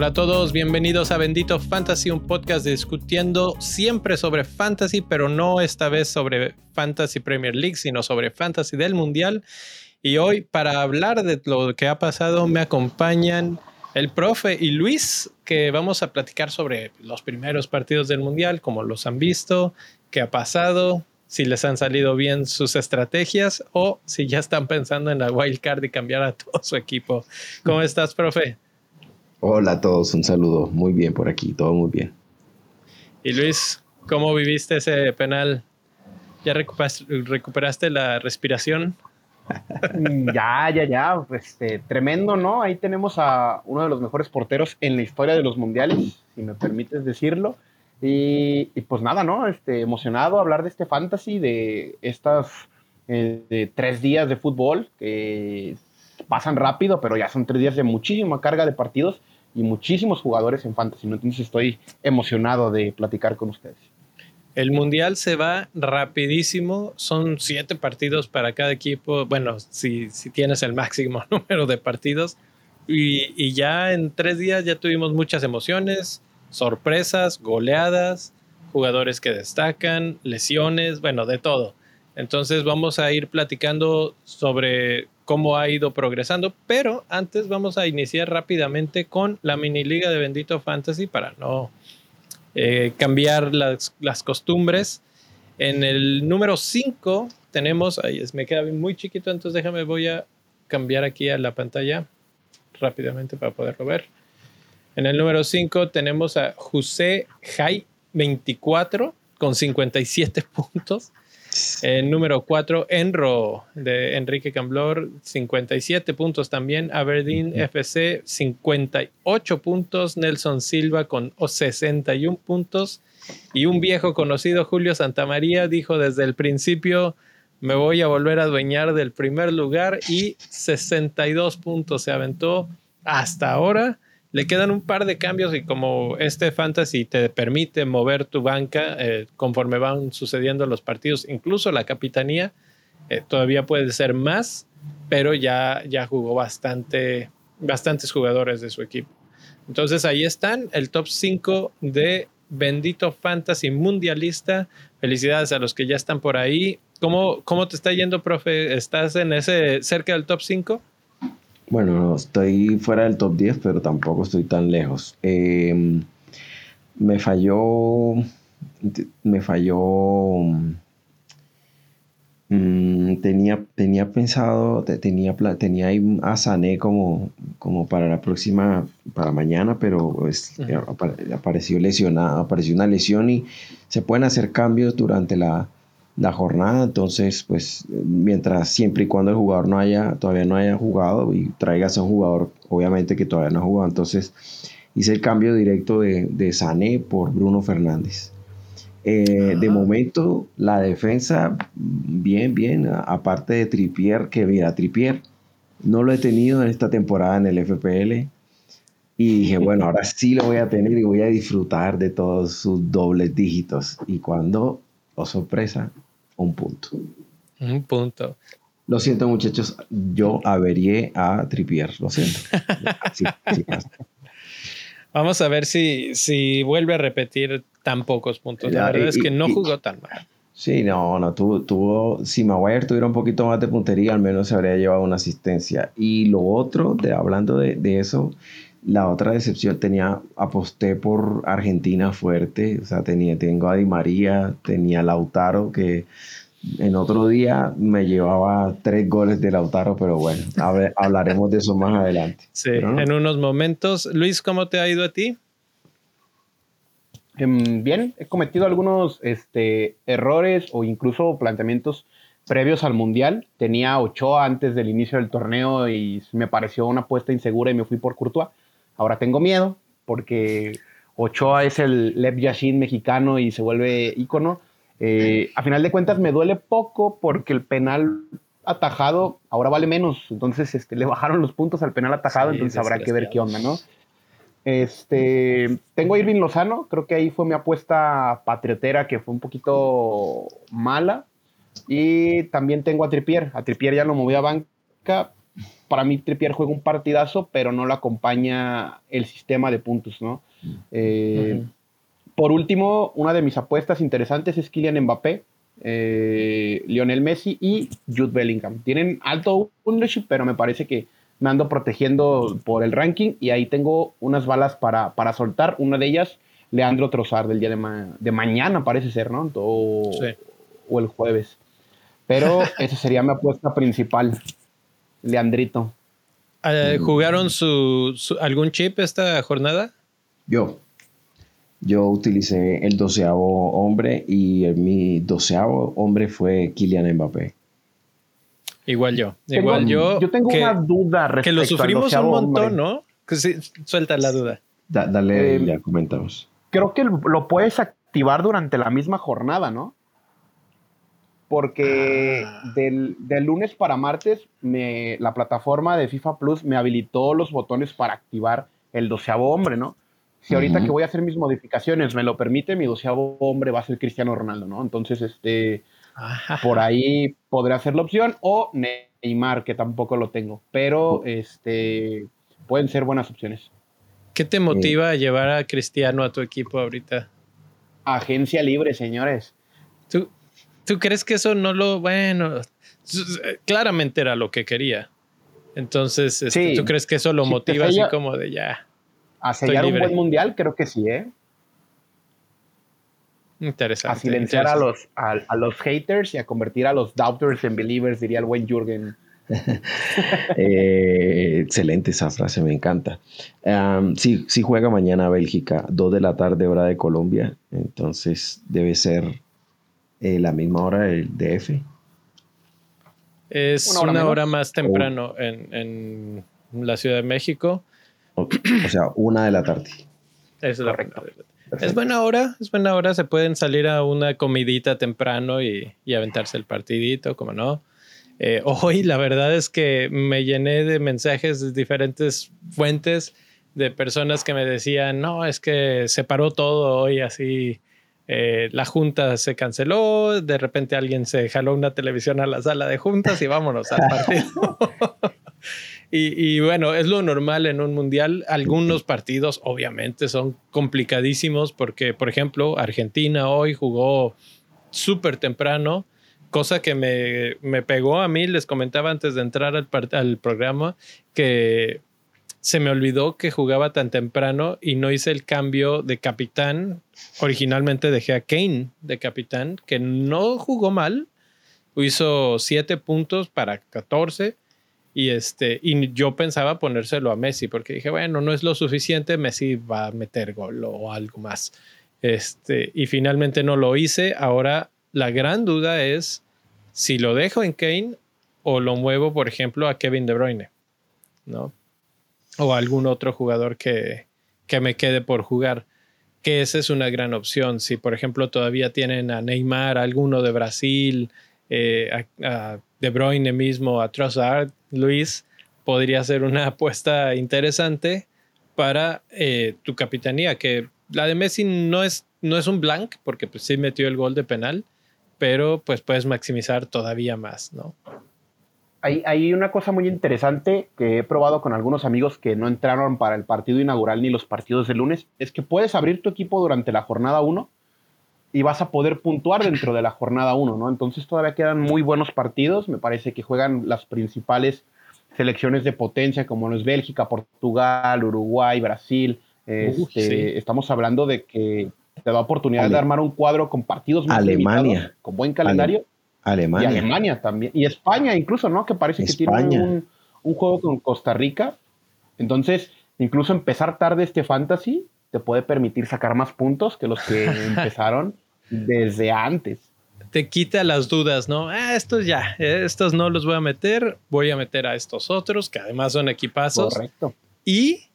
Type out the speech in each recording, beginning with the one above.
Hola a todos, bienvenidos a Bendito Fantasy, un podcast discutiendo siempre sobre fantasy, pero no esta vez sobre Fantasy Premier League, sino sobre fantasy del Mundial. Y hoy, para hablar de lo que ha pasado, me acompañan el profe y Luis, que vamos a platicar sobre los primeros partidos del Mundial, cómo los han visto, qué ha pasado, si les han salido bien sus estrategias o si ya están pensando en la wild card y cambiar a todo su equipo. ¿Cómo estás, profe? Hola a todos, un saludo. Muy bien por aquí, todo muy bien. Y Luis, ¿cómo viviste ese penal? ¿Ya recuperaste, la respiración? Ya, ya, ya. Este, tremendo, ¿no? Ahí tenemos a uno de los mejores porteros en la historia de los mundiales, si me permites decirlo. Y, pues nada, ¿no? Este, emocionado hablar de este fantasy, de estas eh, tres días de fútbol que pasan rápido, pero ya son tres días de muchísima carga de partidos y muchísimos jugadores en fantasy. Entonces estoy emocionado de platicar con ustedes. El mundial se va rapidísimo, son siete partidos para cada equipo, bueno, si, si tienes el máximo número de partidos, y, y, ya en tres días ya tuvimos muchas emociones, sorpresas, goleadas, jugadores que destacan, lesiones, bueno, de todo. Entonces vamos a ir platicando sobre cómo ha ido progresando, pero antes vamos a iniciar rápidamente con la mini liga de Bendito Fantasy para no eh, cambiar las, costumbres. En el número 5 tenemos, ahí me queda muy chiquito, entonces déjame, voy a cambiar aquí a la pantalla rápidamente para poderlo ver. En el número 5 tenemos a José Jai 24 con 57 puntos. En número 4, Enro de Enrique Camblor, 57 puntos también. Aberdeen FC, 58 puntos. Nelson Silva con 61 puntos. Y un viejo conocido, Julio Santamaría, dijo desde el principio, me voy a volver a adueñar del primer lugar y 62 puntos se aventó hasta ahora le quedan un par de cambios y como este fantasy te permite mover tu banca eh, conforme van sucediendo los partidos, incluso la capitanía, eh, todavía puede ser más, pero ya, ya jugó bastante, bastantes jugadores de su equipo. Entonces ahí están, el top 5 de Bendito Fantasy Mundialista. Felicidades a los que ya están por ahí. ¿Cómo, cómo te está yendo, profe? ¿Estás en ese cerca del top 5? Bueno, estoy fuera del top 10, pero tampoco estoy tan lejos. Em, me falló. Me falló. Mm, tenía, tenía pensado, tenía, tenía ahí a Sané como, como para la próxima, para mañana, pero pues, apareció lesionado, apareció una lesión y se pueden hacer cambios durante la, la jornada. Entonces, pues mientras siempre y cuando el jugador no haya, todavía no haya jugado y traigas a un jugador, obviamente que todavía no ha jugado, entonces hice el cambio directo de, de Sané por Bruno Fernández. Eh, de momento, la defensa, bien, bien, aparte de Tripier, que mira, Tripier no lo he tenido en esta temporada en el FPL. Y dije, bueno, ahora sí lo voy a tener y voy a disfrutar de todos sus dobles dígitos. Y cuando, oh sorpresa, un punto. Un punto. Lo siento, muchachos, yo averié a Tripier, lo siento. Vamos a ver si, si vuelve a repetir tan pocos puntos. La verdad es que no jugó tan mal. Sí, no, no, tuvo, tuvo, si Maguire tuviera un poquito más de puntería, al menos se habría llevado una asistencia. Y lo otro, de, hablando de, de eso, la otra decepción tenía, aposté por Argentina fuerte, o sea, tenía, tengo a Di María, tenía Lautaro, que en otro día me llevaba tres goles de Lautaro, pero bueno, hablaremos de eso más adelante. Sí, en unos momentos. Luis, ¿cómo te ha ido a ti? Em, bien, he cometido algunos este, errores o incluso planteamientos previos al Mundial. Tenía Ochoa antes del inicio del torneo y me pareció una apuesta insegura y me fui por Courtois. Ahora tengo miedo porque Ochoa es el Lev Yashin mexicano y se vuelve ícono. Eh, a final de cuentas me duele poco porque el penal atajado ahora vale menos. Entonces este, le bajaron los puntos al penal atajado, entonces habrá que ver qué onda, ¿no? Este, tengo a Irving Lozano, creo que ahí fue mi apuesta patriotera que fue un poquito mala. Y también tengo a Tripier. A Tripier ya lo moví a banca. Para mí Tripier juega un partidazo, pero no lo acompaña el sistema de puntos, ¿no? Eh, por último, una de mis apuestas interesantes es Kylian Mbappé, eh, Lionel Messi y Jude Bellingham. Tienen alto ownership, pero me parece que me ando protegiendo por el ranking y ahí tengo unas balas para, para soltar. Una de ellas, Leandro Trozar, del día de, mañana, parece ser, ¿no? O, o el jueves. Pero esa sería mi apuesta principal, Leandrito. Eh, ¿Jugaron su, algún chip esta jornada? Yo. Yo utilicé el doceavo hombre y mi doceavo hombre fue Kylian Mbappé. Igual yo. Igual yo. Yo tengo una duda respecto Que lo sufrimos un montón, ¿no? Que suelta la duda. dale, eh, ya comentamos. Creo que lo puedes activar durante la misma jornada, ¿no? Porque ah. del, lunes para martes me, la plataforma de FIFA Plus me habilitó los botones para activar el doceavo hombre, ¿no? Si ahorita que voy a hacer mis modificaciones me lo permite, mi doceavo hombre va a ser Cristiano Ronaldo, ¿no? Entonces, este, por ahí podría ser la opción, o Neymar, que tampoco lo tengo, pero este, pueden ser buenas opciones. ¿Qué te motiva a llevar a Cristiano a tu equipo ahorita? Agencia libre, señores. ¿Tú, ¿Tú crees que eso no lo, bueno, claramente era lo que quería? Entonces, este, ¿tú crees que eso lo motiva así como de ya? A sellar un buen mundial, creo que sí, ¿eh? Interesante. A silenciar A, los, a, los haters y a convertir a los doubters en believers, diría el buen Jürgen. Eh, excelente esa frase, me encanta. sí, sí juega mañana Bélgica, 2 de la tarde hora de Colombia, entonces debe ser eh, la misma hora del DF. Es una hora, más temprano en, en, la Ciudad de México. O, sea, una de la tarde. Es Correcto. Es buena hora, es buena hora. Se pueden salir a una comidita temprano y, y aventarse el partidito, como no. Eh, hoy la verdad es que me llené de mensajes de diferentes fuentes de personas que me decían, no, es que se paró todo hoy así. Eh, la junta se canceló, de repente alguien se jaló una televisión a la sala de juntas y vámonos al partido. Y, bueno, es lo normal en un mundial. Algunos partidos obviamente son complicadísimos porque, por ejemplo, Argentina hoy jugó súper temprano, cosa que me, me, pegó a mí. Les comentaba antes de entrar al, al programa que se me olvidó que jugaba tan temprano y no hice el cambio de capitán. Originalmente dejé a Kane de capitán, que no jugó mal. Hizo 7 puntos para 14 y, este, y yo pensaba ponérselo a Messi porque dije, bueno, no es lo suficiente, Messi va a meter gol o algo más. Este, y finalmente no lo hice. Ahora la gran duda es si lo dejo en Kane o lo muevo, por ejemplo, a Kevin De Bruyne, ¿no? O algún otro jugador que, que me quede por jugar. Que esa es una gran opción. Si, por ejemplo, todavía tienen a Neymar, alguno de Brasil, eh, a, De Bruyne mismo, a Trossard, Luis, podría ser una apuesta interesante para eh, tu capitanía, que la de Messi no es, no es un blank, porque pues sí metió el gol de penal, pero pues puedes maximizar todavía más, ¿no? Hay, hay, una cosa muy interesante que he probado con algunos amigos que no entraron para el partido inaugural ni los partidos de lunes, es que puedes abrir tu equipo durante la jornada 1 y vas a poder puntuar dentro de la jornada 1, ¿no? Entonces todavía quedan muy buenos partidos, me parece que juegan las principales selecciones de potencia como los Bélgica, Portugal, Uruguay, Brasil. Este, estamos hablando de que te da oportunidad de armar un cuadro con partidos más Alemania. con buen calendario. Alemania. Y Alemania también. Y España incluso, ¿no? Que parece que tiene un, un juego con Costa Rica. Entonces, incluso empezar tarde este fantasy te puede permitir sacar más puntos que los que empezaron desde antes. Te quita las dudas, ¿no? Ah, estos ya, estos no los voy a meter, voy a meter a estos otros, que además son equipazos. Correcto. Y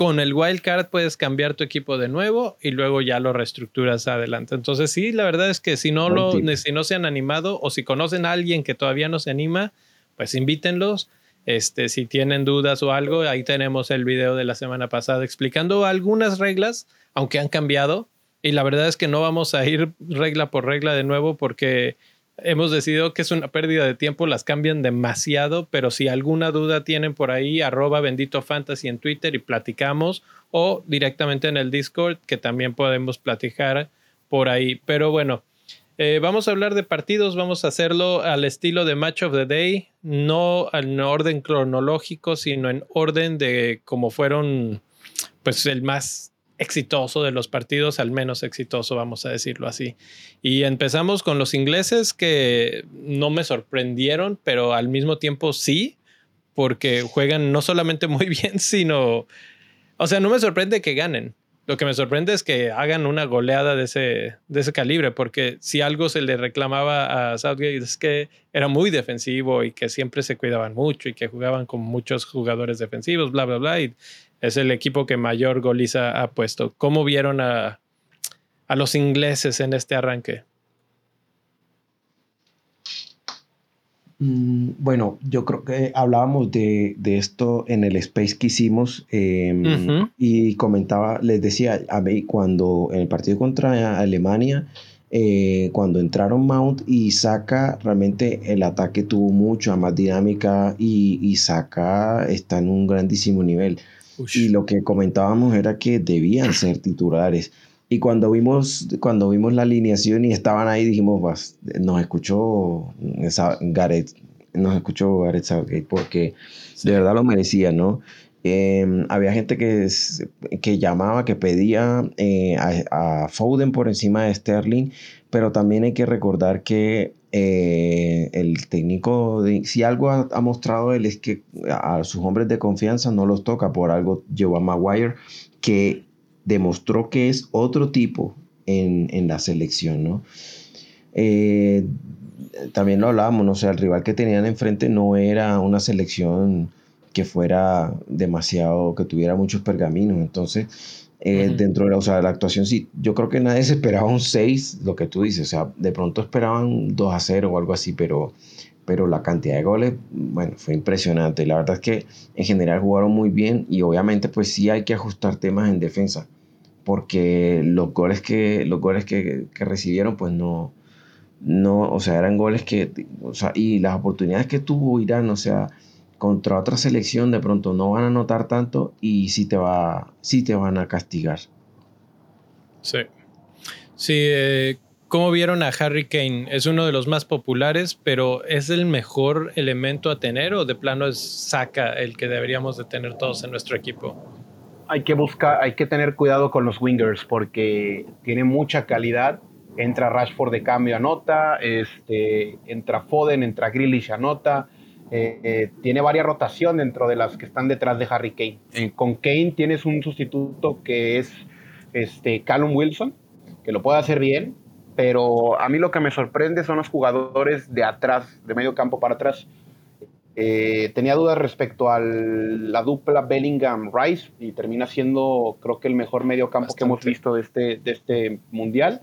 con el wildcard puedes cambiar tu equipo de nuevo y luego ya lo reestructuras adelante. Entonces, sí, la verdad es que si no, lo, si no se han animado o si conocen a alguien que todavía no se anima, pues invítenlos. Este, si tienen dudas o algo, ahí tenemos el video de la semana pasada explicando algunas reglas, aunque han cambiado. Y la verdad es que no vamos a ir regla por regla de nuevo porque hemos decidido que es una pérdida de tiempo, las cambian demasiado, pero si alguna duda tienen por ahí, arroba bendito fantasy en Twitter y platicamos o directamente en el Discord que también podemos platicar por ahí. Pero bueno, eh, vamos a hablar de partidos, vamos a hacerlo al estilo de Match of the Day, no en orden cronológico, sino en orden de cómo fueron, pues el más exitoso de los partidos, al menos exitoso, vamos a decirlo así. Y empezamos con los ingleses que no me sorprendieron, pero al mismo tiempo sí, porque juegan no solamente muy bien, sino, o sea, no me sorprende que ganen, lo que me sorprende es que hagan una goleada de ese, de ese calibre, porque si algo se le reclamaba a Southgate es que era muy defensivo y que siempre se cuidaban mucho y que jugaban con muchos jugadores defensivos, bla, bla, bla. Es el equipo que mayor goliza ha puesto. ¿Cómo vieron a, a los ingleses en este arranque? Mm, bueno, yo creo que hablábamos de, esto en el space que hicimos em, y comentaba, les decía a mí cuando en el partido contra Alemania, eh, cuando entraron Mount y Saka, realmente el ataque tuvo mucha más dinámica y, y Saka está en un grandísimo nivel. Y lo que comentábamos era que debían ser titulares. Y cuando vimos, cuando vimos la alineación y estaban ahí, dijimos, nos escuchó Gareth, nos escuchó Gareth Southgate porque de verdad lo merecía, ¿no? Em, había gente que, que llamaba, que pedía eh, a, Foden por encima de Sterling, pero también hay que recordar que eh, el técnico, si algo ha, mostrado él es que a sus hombres de confianza no los toca, por algo llevó a Maguire, que demostró que es otro tipo en, la selección, ¿no? Eh, también lo hablábamos, no sé, el rival que tenían enfrente no era una selección que fuera demasiado, que tuviera muchos pergaminos, entonces... Eh, dentro de la, o sea, la actuación, sí, yo creo que nadie se esperaba un 6, lo que tú dices, o sea, de pronto esperaban 2 a 0 o algo así, pero, pero la cantidad de goles, bueno, fue impresionante. La verdad es que en general jugaron muy bien y obviamente pues sí hay que ajustar temas en defensa porque los goles que, los goles que, recibieron, pues no, no, o sea, eran goles que, o sea, y las oportunidades que tuvo Irán, o sea, contra otra selección de pronto no van a notar tanto y sí te, va, sí te van a castigar. Sí. Sí, eh, ¿cómo vieron a Harry Kane? Es uno de los más populares, pero ¿es el mejor elemento a tener o de plano es Saca el que deberíamos de tener todos en nuestro equipo? hay que buscar, hay que tener cuidado con los wingers porque tiene mucha calidad. Entra Rashford de cambio, anota. Este, entra Foden, entra Grealish, anota. Eh, eh, tiene varias rotación dentro de las que están detrás de Harry Kane. Eh, con Kane tienes un sustituto que es este, Callum Wilson, que lo puede hacer bien, pero a mí lo que me sorprende son los jugadores de atrás, de medio campo para atrás. Eh, tenía dudas respecto a la dupla Bellingham-Rice y termina siendo, creo que, el mejor medio campo que hemos visto de este, de este mundial.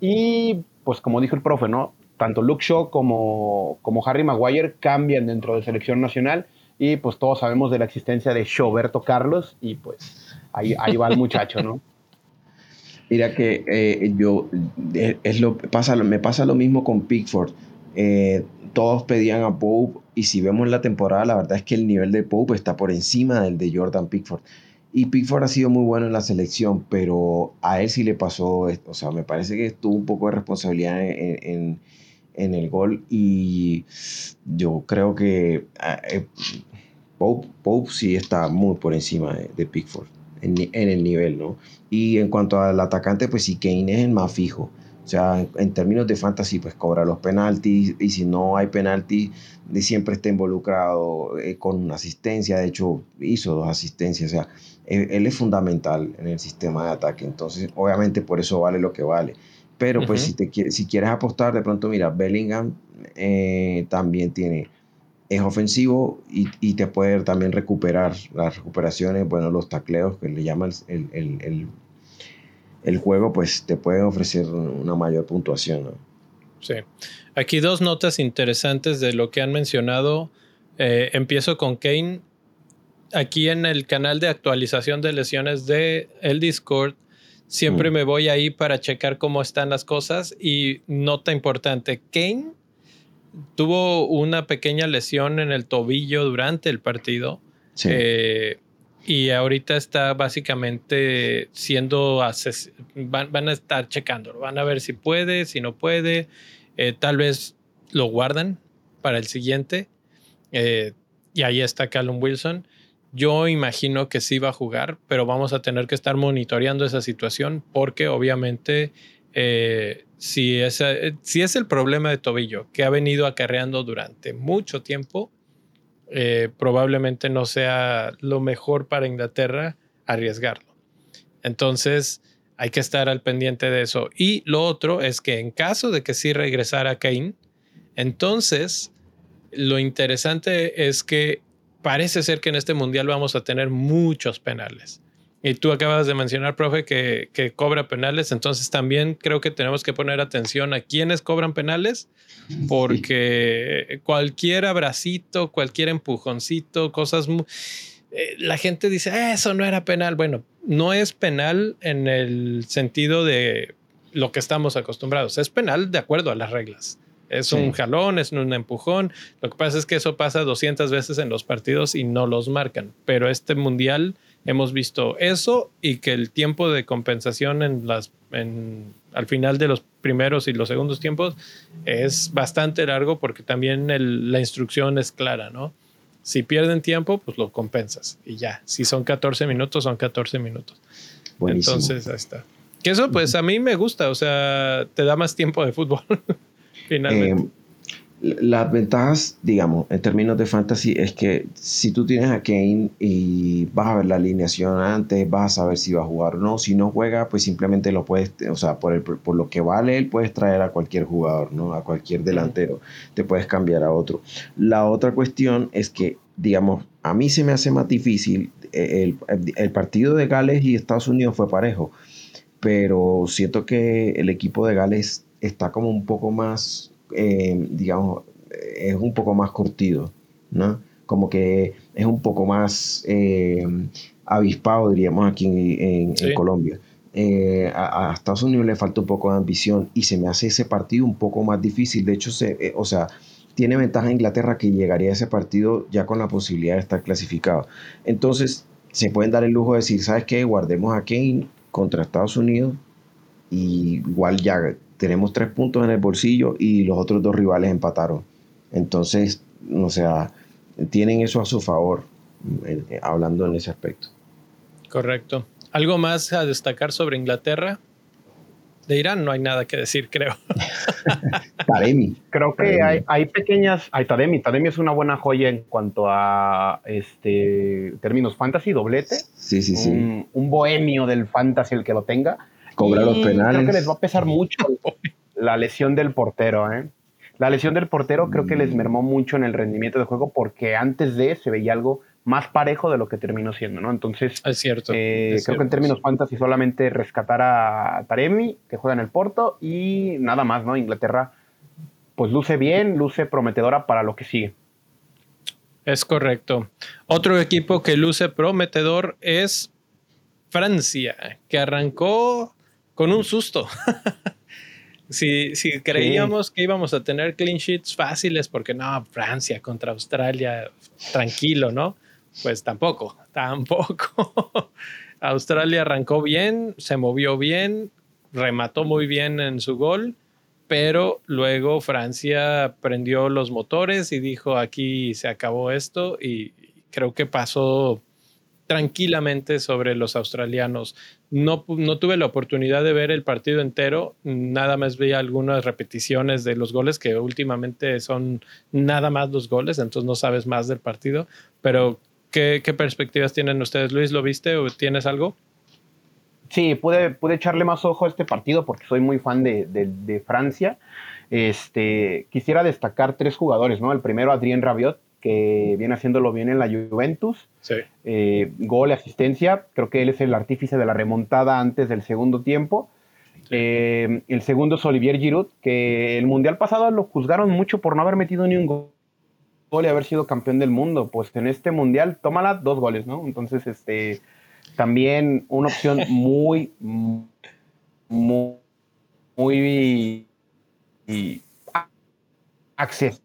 Y, pues, como dijo el profe, ¿no? Tanto Luke Shaw como, como Harry Maguire cambian dentro de selección nacional y, pues, todos sabemos de la existencia de Shoberto Carlos y, pues, ahí, ahí va el muchacho, ¿no? Mira que eh, yo, eh, es lo, pasa, me pasa lo mismo con Pickford. todos pedían a Pope y si vemos la temporada, la verdad es que el nivel de Pope está por encima del de Jordan Pickford. Y Pickford ha sido muy bueno en la selección, pero a él sí le pasó esto. O sea, me parece que tuvo un poco de responsabilidad en, el gol. Y yo creo que ah, eh, Pope, Pope, sí está muy por encima de, Pickford en, en, el nivel, ¿no? Y en cuanto al atacante, pues sí, Kane es el más fijo. O sea, en, términos de fantasy, pues cobra los penaltis y si no hay penalti, siempre está involucrado eh, con una asistencia. De hecho, hizo dos asistencias. O sea, él, es fundamental en el sistema de ataque. Entonces, obviamente, por eso vale lo que vale. Pero, pues, si, te, si quieres apostar, de pronto, mira, Bellingham eh, también tiene es ofensivo y, te puede también recuperar las recuperaciones, bueno, los tacleos que le llaman el, el, el juego pues te puede ofrecer una mayor puntuación. Sí. Aquí dos notas interesantes de lo que han mencionado. Eh, empiezo con Kane. Aquí en el canal de actualización de lesiones de el Discord, siempre mm. me voy ahí para checar cómo están las cosas. Y nota importante, Kane tuvo una pequeña lesión en el tobillo durante el partido. Eh, y ahorita está básicamente siendo van, van, a estar checándolo, van a ver si puede, si no puede, eh, tal vez lo guardan para el siguiente. Eh, y ahí está Callum Wilson. Yo imagino que sí va a jugar, pero vamos a tener que estar monitoreando esa situación porque obviamente eh, si, es, si es el problema de tobillo que ha venido acarreando durante mucho tiempo, eh, probablemente no sea lo mejor para Inglaterra arriesgarlo. Entonces, hay que estar al pendiente de eso. Y lo otro es que en caso de que sí regresara Kane, entonces lo interesante es que parece ser que en este mundial vamos a tener muchos penales. Y tú acabas de mencionar, profe, que, que, cobra penales, entonces también creo que tenemos que poner atención a quienes cobran penales, porque cualquier abracito, cualquier empujoncito, cosas... Eh, la gente dice, ah, eso no era penal. Bueno, no es penal en el sentido de lo que estamos acostumbrados, es penal de acuerdo a las reglas. Es un jalón, es un empujón. Lo que pasa es que eso pasa 200 veces en los partidos y no los marcan. Pero este mundial hemos visto eso y que el tiempo de compensación en las, en, al final de los primeros y los segundos tiempos es bastante largo porque también la instrucción es clara, ¿no? Si pierden tiempo, pues lo compensas y ya. Si son 14 minutos, son 14 minutos. Entonces, ahí está. Que eso, pues a mí me gusta, o sea, te da más tiempo de fútbol, finalmente. Eh, las ventajas, digamos, en términos de fantasy, es que si tú tienes a Kane y vas a ver la alineación antes, vas a saber si va a jugar o no. Si no juega, pues simplemente lo puedes, o sea, por, el, por lo que vale él, puedes traer a cualquier jugador, ¿no? A cualquier delantero. Te puedes cambiar a otro. La otra cuestión es que, digamos, a mí se me hace más difícil. Eh, el, el partido de Gales y Estados Unidos fue parejo, pero siento que el equipo de Gales está como un poco más eh, digamos, es un poco más curtido, ¿no? Como que es un poco más eh, avispado, diríamos, aquí en, Colombia. Eh, a, Estados Unidos le falta un poco de ambición y se me hace ese partido un poco más difícil. De hecho, se, o sea, tiene ventaja Inglaterra que llegaría a ese partido ya con la posibilidad de estar clasificado. Entonces, se pueden dar el lujo de decir, ¿sabes qué? Guardemos a Kane contra Estados Unidos y igual ya tenemos tres puntos en el bolsillo y los otros dos rivales empataron. Entonces, o sea, tienen eso a su favor, eh, eh, hablando en ese aspecto. Correcto. ¿Algo más a destacar sobre Inglaterra? De Irán no hay nada que decir, creo. Taremi. Creo que Hay, pequeñas. Hay Taremi. Taremi es una buena joya en cuanto a este términos fantasy, doblete. Sí, sí, sí. Un, un bohemio del fantasy el que lo tenga Cobra los penales. Creo que les va a pesar mucho la lesión del portero, ¿eh? La lesión del portero creo que les mm. mermó mucho en el rendimiento de juego porque antes de se veía algo más parejo de lo que terminó siendo, ¿no? Entonces, es cierto. Eh, creo que en términos fantasy solamente rescatar a Taremi, que juega en el Porto, y nada más, ¿no? Inglaterra, pues luce bien, luce prometedora para lo que sigue. Es correcto. Otro equipo que luce prometedor es Francia, que arrancó con un susto. si, creíamos que íbamos a tener clean sheets fáciles, porque no, Francia contra Australia, tranquilo, ¿no? Pues tampoco, tampoco. Australia arrancó bien, se movió bien, remató muy bien en su gol, pero luego Francia prendió los motores y dijo aquí se acabó esto y creo que pasó tranquilamente sobre los australianos. No, no tuve la oportunidad de ver el partido entero, nada más vi algunas repeticiones de los goles que últimamente son nada más los goles, entonces no sabes más del partido, pero ¿qué, perspectivas tienen ustedes? Luis, ¿lo viste o tienes algo? Sí, pude, pude echarle más ojo a este partido porque soy muy fan de, de Francia. Este, quisiera destacar tres jugadores, ¿no? El primero, Adrien Rabiot, que viene haciéndolo bien en la Juventus. Sí. Eh, gol, asistencia. Creo que él es el artífice de la remontada antes del segundo tiempo. Eh, el segundo es Olivier Giroud, que el mundial pasado lo juzgaron mucho por no haber metido ni un gol. y haber sido campeón del mundo. Pues en este mundial, tómala dos goles, ¿no? Entonces, este, también una opción muy, muy, muy accesible,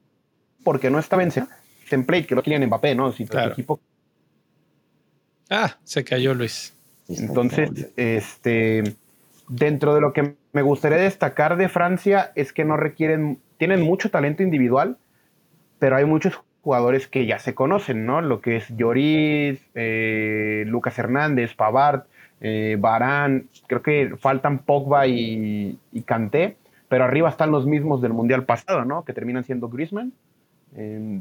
porque no está vencido. Template que lo quieren Mbappé, ¿no? Si claro. equipo. Ah, se cayó Luis. Entonces, este, dentro de lo que me gustaría destacar de Francia es que no requieren, tienen mucho talento individual, pero hay muchos jugadores que ya se conocen, ¿no? Lo que es Lloris, eh, Lucas Hernández, Pavard, eh, Barán, creo que faltan Pogba y, y Kanté, pero arriba están los mismos del Mundial pasado, ¿no? Que terminan siendo Griezmann, eh,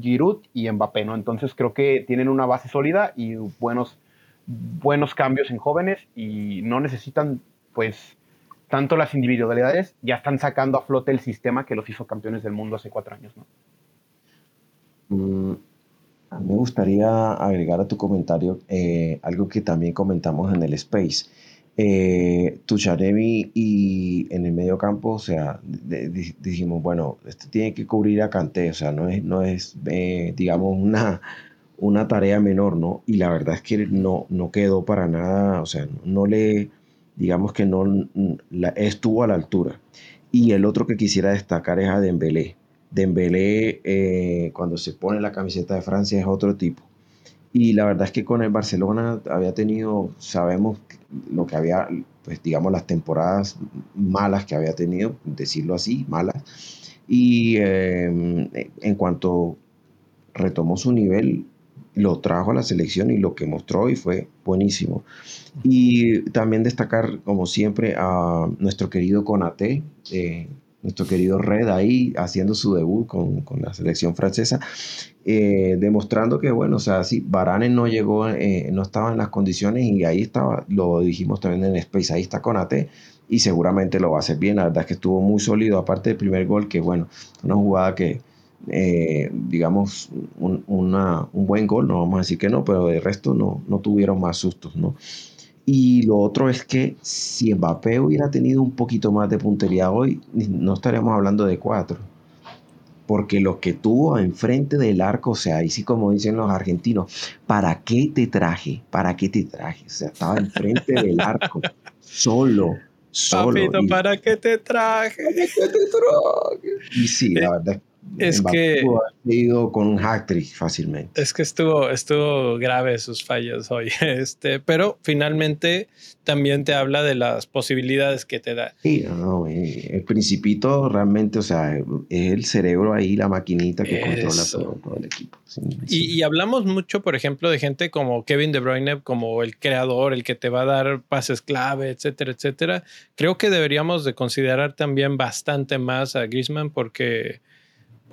Giroud y Mbappé, ¿no? Entonces creo que tienen una base sólida y buenos, buenos cambios en jóvenes y no necesitan, pues, tanto las individualidades ya están sacando a flote el sistema que los hizo campeones del mundo hace cuatro años. ¿no? Mm, me gustaría agregar a tu comentario eh, algo que también comentamos en el Space. Eh, Tucharemi y en el medio campo, o sea, dijimos, bueno, este tiene que cubrir a Canté, o sea, no es, no es eh, digamos, una, una tarea menor, ¿no? Y la verdad es que no, no quedó para nada, o sea, no le digamos que no estuvo a la altura. Y el otro que quisiera destacar es a Dembélé. Dembélé, eh, cuando se pone la camiseta de Francia, es otro tipo. Y la verdad es que con el Barcelona había tenido, sabemos lo que había, pues digamos, las temporadas malas que había tenido, decirlo así, malas. Y em, en cuanto retomó su nivel, lo trajo a la selección y lo que mostró hoy fue buenísimo. Y también destacar, como siempre, a nuestro querido Conate, eh, nuestro querido Red ahí haciendo su debut con, con la selección francesa, eh, demostrando que, bueno, o sea, sí, Barane no llegó, eh, no estaba en las condiciones y ahí estaba, lo dijimos también en Space, ahí está Conate y seguramente lo va a hacer bien. La verdad es que estuvo muy sólido, aparte del primer gol, que bueno, una jugada que eh, digamos, un, un, buen gol, no vamos a decir que no, pero de resto no, no tuvieron más sustos, ¿no? Y lo otro es que si Mbappé hubiera tenido un poquito más de puntería hoy, no estaríamos hablando de cuatro. Porque lo que tuvo enfrente del arco, o sea, ahí sí como dicen los argentinos, ¿para qué te traje? ¿Para qué te traje? O sea, estaba enfrente del arco, solo, solo. ¿para qué te traje? ¿Para qué te traje? Y sí, la verdad es que ido con un hack fácilmente. Es que estuvo, estuvo grave sus fallos hoy, este, pero finalmente también te habla de las posibilidades que te da. Sí, no, el principito realmente, o sea, es el cerebro ahí, la maquinita que controla todo, el equipo. y, y, hablamos mucho, por ejemplo, de gente como Kevin De Bruyne, como el creador, el que te va a dar pases clave, etcétera, etcétera. Creo que deberíamos de considerar también bastante más a Griezmann porque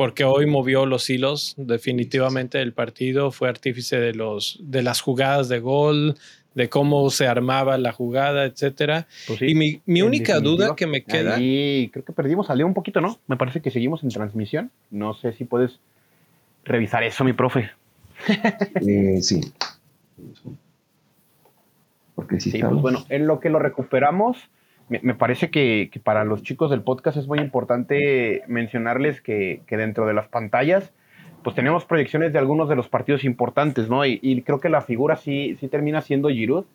porque hoy movió los hilos definitivamente del partido, fue artífice de, los, de las jugadas de gol, de cómo se armaba la jugada, etcétera. Pues y mi, mi única duda que me queda... Y creo que perdimos a Leo un poquito, ¿no? Me parece que seguimos en transmisión. No sé si puedes revisar eso, mi profe. Eh, sí. Porque sí, sí pues bueno, en lo que lo recuperamos me, parece que, para los chicos del podcast es muy importante mencionarles que, dentro de las pantallas, pues tenemos proyecciones de algunos de los partidos importantes, ¿no? Y, creo que la figura sí, sí termina siendo Giroud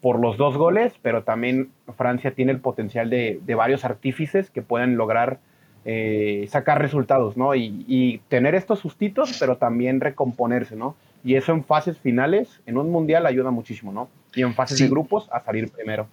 por los dos goles, pero también Francia tiene el potencial de, varios artífices que pueden lograr eh, sacar resultados, ¿no? Y, y, tener estos sustitos, pero también recomponerse, ¿no? Y eso en fases finales, en un mundial, ayuda muchísimo, ¿no? Y en fases de grupos, a salir primero.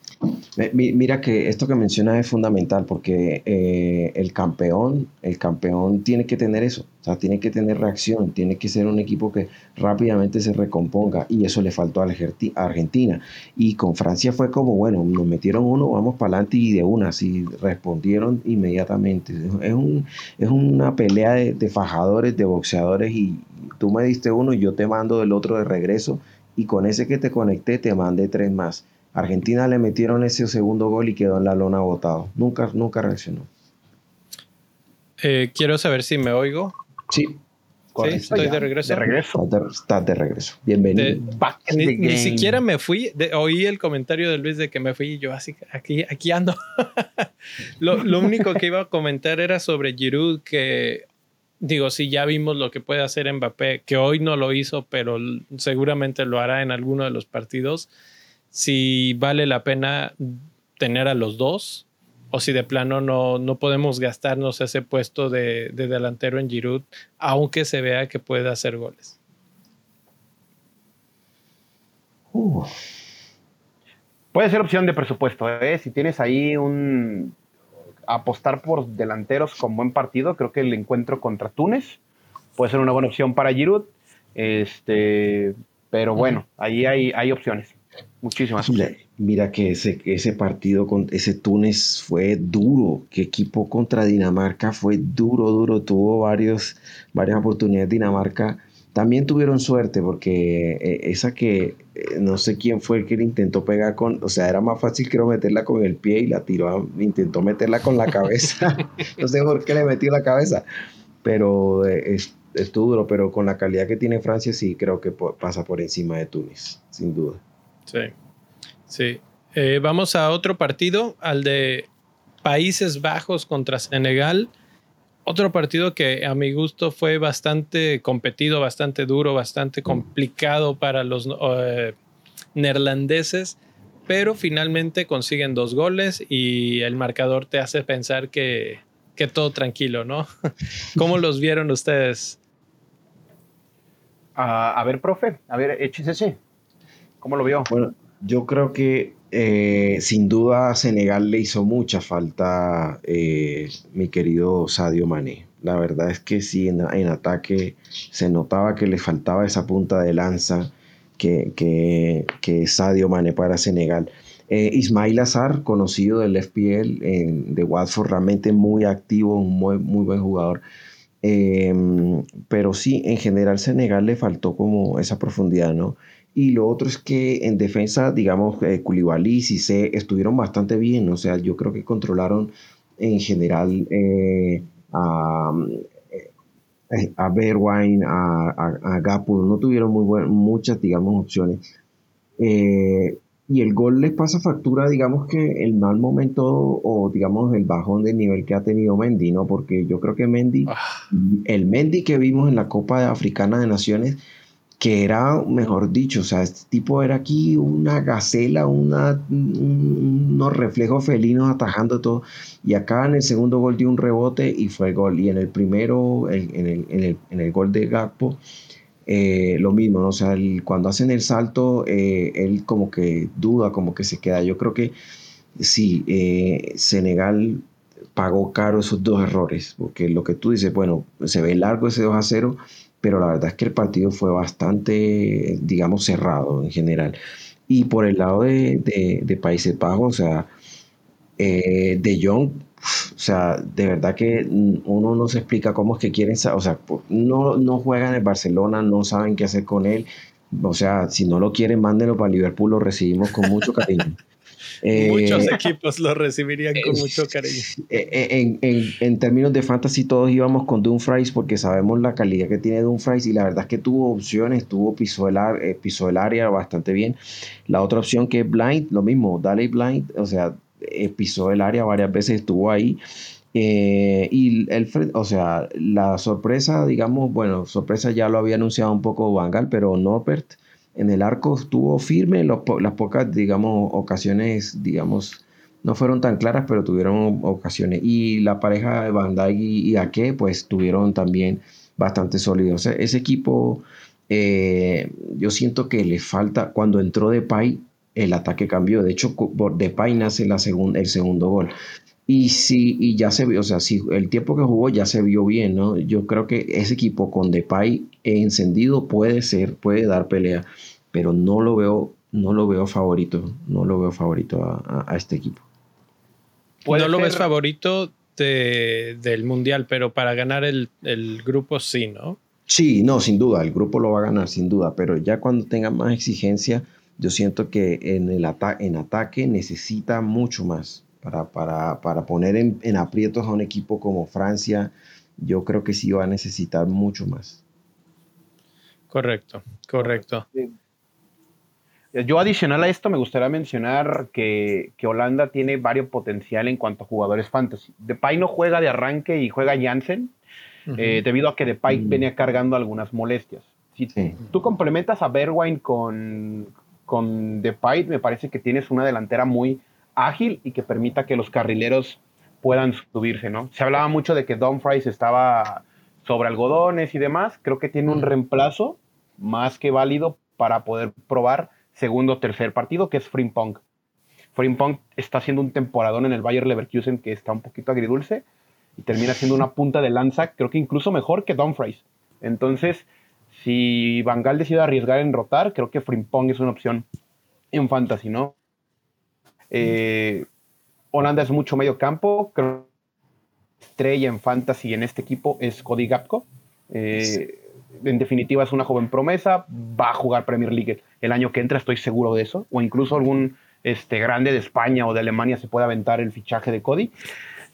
Mira que esto que mencionas es fundamental porque eh, el campeón, el campeón tiene que tener eso, o sea, tiene que tener reacción, tiene que ser un equipo que rápidamente se recomponga y eso le faltó a Argentina. Y con Francia fue como, bueno, nos metieron uno, vamos para adelante y de una, así respondieron inmediatamente. Es, un, es una pelea de, de fajadores, de boxeadores y tú me diste uno y yo te mando el otro de regreso y con ese que te conecté te mandé tres más. Argentina le metieron ese segundo gol y quedó en la lona botado. Nunca, nunca reaccionó. Eh, quiero saber si me oigo. Sí. Sí, estoy de regreso. De regreso. Estás de, regreso. Bienvenido. ni, siquiera me fui. oí el comentario de Luis de que me fui y yo así, aquí, aquí ando. lo, lo, único que iba a comentar era sobre Giroud, que digo, si ya vimos lo que puede hacer Mbappé, que hoy no lo hizo, pero seguramente lo hará en alguno de los partidos, si vale la pena tener a los dos o si de plano no, no podemos gastarnos ese puesto de, delantero en Giroud, aunque se vea que puede hacer goles. Puede ser opción de presupuesto, ¿eh? si tienes ahí un apostar por delanteros con buen partido, creo que el encuentro contra Túnez puede ser una buena opción para Giroud. Este, pero bueno, ahí hay, hay opciones. Muchísimas. Mira que ese, ese partido con ese Túnez fue duro. Que equipo contra Dinamarca fue duro, duro. Tuvo varios, varias oportunidades Dinamarca. También tuvieron suerte porque eh, esa que eh, no sé quién fue el que le intentó pegar con, o sea, era más fácil creo meterla con el pie y la tiró, intentó meterla con la cabeza. no sé por qué le metió la cabeza, pero eh, es, estuvo duro, pero con la calidad que tiene Francia sí creo que pasa por encima de Túnez, sin duda. Sí, sí. Vamos a otro partido, al de Países Bajos contra Senegal. Otro partido que a mi gusto fue bastante competido, bastante duro, bastante complicado para los eh, neerlandeses, pero finalmente consiguen dos goles y el marcador te hace pensar que, que todo tranquilo, ¿no? ¿Cómo los vieron ustedes? a ver, profe, a ver, échese ¿Cómo lo vio? Bueno, yo creo que eh, sin duda Senegal le hizo mucha falta eh, mi querido Sadio Mané. La verdad es que sí, en, ataque se notaba que le faltaba esa punta de lanza que, que, que Sadio Mané para Senegal. Eh, Ismail Azar, conocido del FPL de Watford, realmente muy activo, un muy, muy buen jugador. pero sí, en general Senegal le faltó como esa profundidad, ¿no? Y lo otro es que en defensa, digamos, eh, Koulibaly y Cissé estuvieron bastante bien. O sea, yo creo que controlaron en general eh, a, eh, a Berwine, a, a, Gapu. No tuvieron muy muchas, digamos, opciones. Eh, y el gol les pasa factura, digamos que el mal momento o digamos el bajón de nivel que ha tenido Mendy, ¿no? Porque yo creo que Mendy, ah. el Mendy que vimos en la Copa Africana de Naciones, que era, mejor dicho, o sea, este tipo era aquí una gacela, una, unos reflejos felinos atajando todo. Y acá en el segundo gol dio un rebote y fue el gol. Y en el primero, en, el, en, el, en, el, gol de Gakpo, eh, lo mismo, ¿no? o sea, cuando hacen el salto, eh, él como que duda, como que se queda. Yo creo que sí, eh, Senegal pagó caro esos dos errores, porque lo que tú dices, bueno, se ve largo ese 2 a 0 pero la verdad es que el partido fue bastante, digamos, cerrado en general. Y por el lado de, Países Bajos, o sea, eh, de Jong, o sea, de verdad que uno no se explica cómo es que quieren, o sea, no, no juegan en Barcelona, no saben qué hacer con él. O sea, si no lo quieren, mándenlo para Liverpool, lo recibimos con mucho cariño. Muchos eh, equipos lo recibirían con eh, mucho cariño. Eh, en, términos de fantasy, todos íbamos con Dumfries porque sabemos la calidad que tiene Dumfries y la verdad es que tuvo opciones, tuvo piso del, piso área bastante bien. La otra opción que es Blind, lo mismo, Dale Blind, o sea, pisó el área varias veces, estuvo ahí. y el, o sea, la sorpresa, digamos, bueno, sorpresa ya lo había anunciado un poco Vangal, pero Norbert en el arco estuvo firme, las pocas, digamos, ocasiones, digamos, no fueron tan claras, pero tuvieron ocasiones. Y la pareja de Van y, Ake, pues tuvieron también bastante sólidos. ese equipo, eh, yo siento que le falta, cuando entró Depay, el ataque cambió. De hecho, Depay nace el segundo gol. Y sí, y ya se vio, o sea, si el tiempo que jugó ya se vio bien, ¿no? Yo creo que ese equipo con Depay encendido puede ser, puede dar pelea, pero no lo veo, no lo veo favorito, no lo veo favorito a, este equipo. No lo ves favorito del mundial, pero para ganar el, grupo sí, ¿no? Sí, no, sin duda, el grupo lo va a ganar, sin duda, pero ya cuando tenga más exigencia, yo siento que en el en ataque necesita mucho más para, para, poner en, aprietos a un equipo como Francia, yo creo que sí va a necesitar mucho más. Correcto, correcto. Yo adicional a esto me gustaría mencionar que, Holanda tiene varios potencial en cuanto a jugadores fantasy. Depay no juega de arranque y juega Jansen. eh, debido a que Depay mm. venía cargando algunas molestias. Si tú complementas a Bergwijn con, con Depay, me parece que tienes una delantera muy ágil y que permita que los carrileros puedan subirse, ¿no? Se hablaba mucho de que Dumfries estaba sobre algodones y demás. Creo que tiene un reemplazo más que válido para poder probar segundo o tercer partido, que es Frimpong. Frimpong está haciendo un temporadón en el Bayer Leverkusen que está un poquito agridulce y termina siendo una punta de lanza, creo que incluso mejor que Dumfries. Entonces, si Van Gaal decide arriesgar en rotar, creo que Frimpong es una opción en fantasy, ¿no? Eh, Holanda es mucho medio campo, creo que estrella en fantasy en este equipo es Cody Gapco. Eh, en definitiva es una joven promesa, va a jugar Premier League el año que entra, estoy seguro de eso, o incluso algún este, grande de España o de Alemania se puede aventar el fichaje de Cody.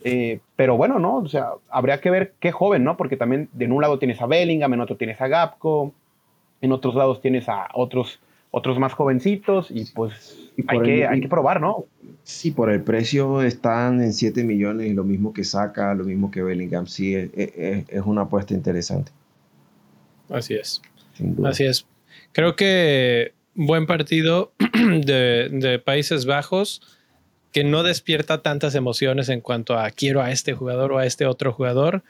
Eh, pero bueno, ¿no? O sea, habría que ver qué joven, ¿no? Porque también de un lado tienes a Bellingham, en otro tienes a Gapco, en otros lados tienes a otros, otros más jovencitos y pues hay, que, hay que probar, ¿no? Sí, por el precio están en 7 millones lo mismo que saca, lo mismo que Bellingham. Sí, es una apuesta interesante. Así es. Así es. Creo que buen partido de, Países Bajos que no despierta tantas emociones en cuanto a quiero a este jugador o a este otro jugador,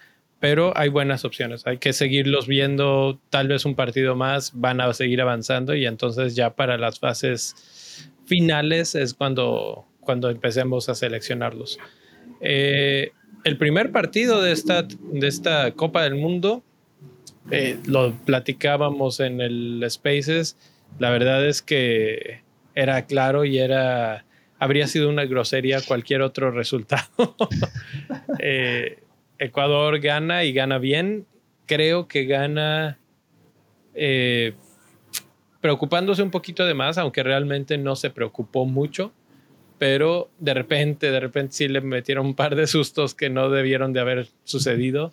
pero hay buenas opciones. Hay que seguirlos viendo, tal vez un partido más, van a seguir avanzando y entonces ya para las fases finales es cuando, cuando empecemos a seleccionarlos. Eh, el primer partido de esta, de esta Copa del Mundo eh, lo platicábamos en el Spaces, la verdad es que era claro y era habría sido una grosería cualquier otro resultado. Eh, Ecuador gana y gana bien. Creo que gana eh, preocupándose un poquito de más, aunque realmente no se preocupó mucho. Pero de repente, de repente sí le metieron un par de sustos que no debieron de haber sucedido.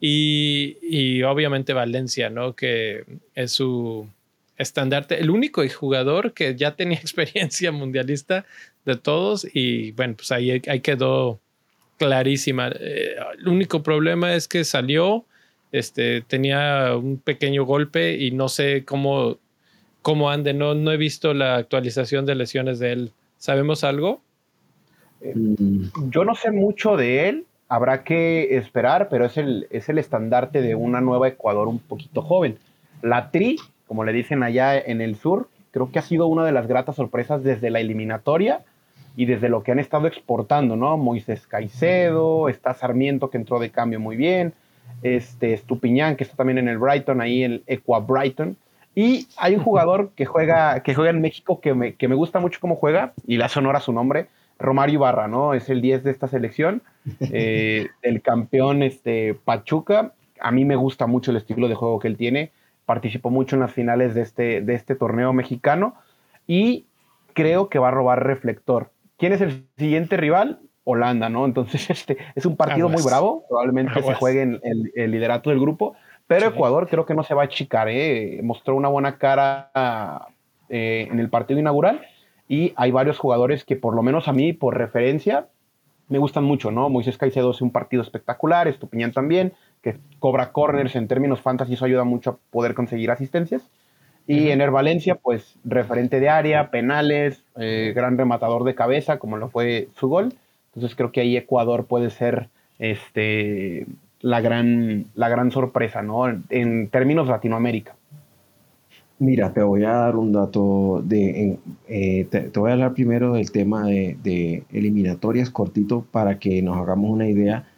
Y, obviamente Valencia, ¿no? Que es su estandarte, el único jugador que ya tenía experiencia mundialista de todos y bueno, pues ahí, ahí quedó clarísima. Eh, el único problema es que salió, este, tenía un pequeño golpe y no sé cómo, cómo ande, no, no he visto la actualización de lesiones de él. ¿Sabemos algo? Yo no sé mucho de él, habrá que esperar, pero es el, es el estandarte de una nueva Ecuador un poquito joven. La Tri, como le dicen allá en el sur, creo que ha sido una de las gratas sorpresas desde la eliminatoria y desde lo que han estado exportando, ¿no? Moisés Caicedo, está Sarmiento que entró de cambio muy bien, este Estupiñán que está también en el Brighton, ahí el Equa Brighton. Y hay un jugador que juega, que juega en México que me, que me gusta mucho cómo juega y la sonora su nombre, Romario Ibarra, ¿no? Es el 10 de esta selección, eh, el campeón este, Pachuca. A mí me gusta mucho el estilo de juego que él tiene. Participó mucho en las finales de este, de este torneo mexicano y creo que va a robar reflector. ¿Quién es el siguiente rival? Holanda, ¿no? Entonces, este es un partido muy bravo. Probablemente se juegue en el, liderato del grupo. Pero Ecuador creo que no se va a achicar, ¿eh? Mostró una buena cara eh, en el partido inaugural y hay varios jugadores que por lo menos a mí, por referencia, me gustan mucho, ¿no? Moisés Caicedo es un partido espectacular, Estupiñán también, que cobra corners en términos fantasy, eso ayuda mucho a poder conseguir asistencias. Y Ener Valencia, pues referente de área, penales, eh, gran rematador de cabeza, como lo fue su gol. Entonces creo que ahí Ecuador puede ser este, la, gran, la gran sorpresa, ¿no? En términos Latinoamérica. Mira, te voy a dar un dato de, eh, te, voy a hablar primero del tema de, eliminatorias cortito para que nos hagamos una idea.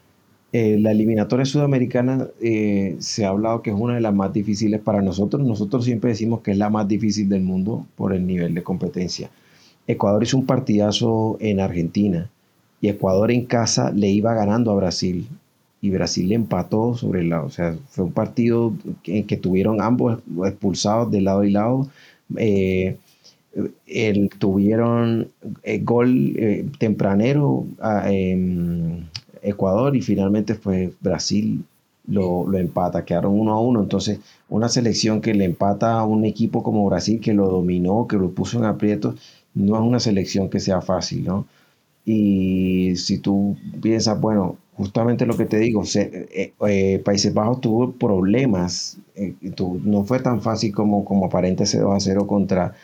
Eh, la eliminatoria sudamericana eh, se ha hablado que es una de las más difíciles para nosotros. Nosotros siempre decimos que es la más difícil del mundo por el nivel de competencia. Ecuador hizo un partidazo en Argentina y Ecuador en casa le iba ganando a Brasil y Brasil le empató sobre el lado. O sea, fue un partido en que tuvieron ambos expulsados de lado y lado. Eh, tuvieron gol tempranero a Ecuador y finalmente fue Brasil lo, lo, empata, quedaron uno a uno. Entonces, una selección que le empata a un equipo como Brasil que lo dominó, que lo puso en aprietos, no es una selección que sea fácil, ¿no? Y si tú piensas, bueno, justamente lo que te digo, eh, eh, Países Bajos tuvo problemas, no fue tan fácil como, como aparente ese 2 a 0 contra,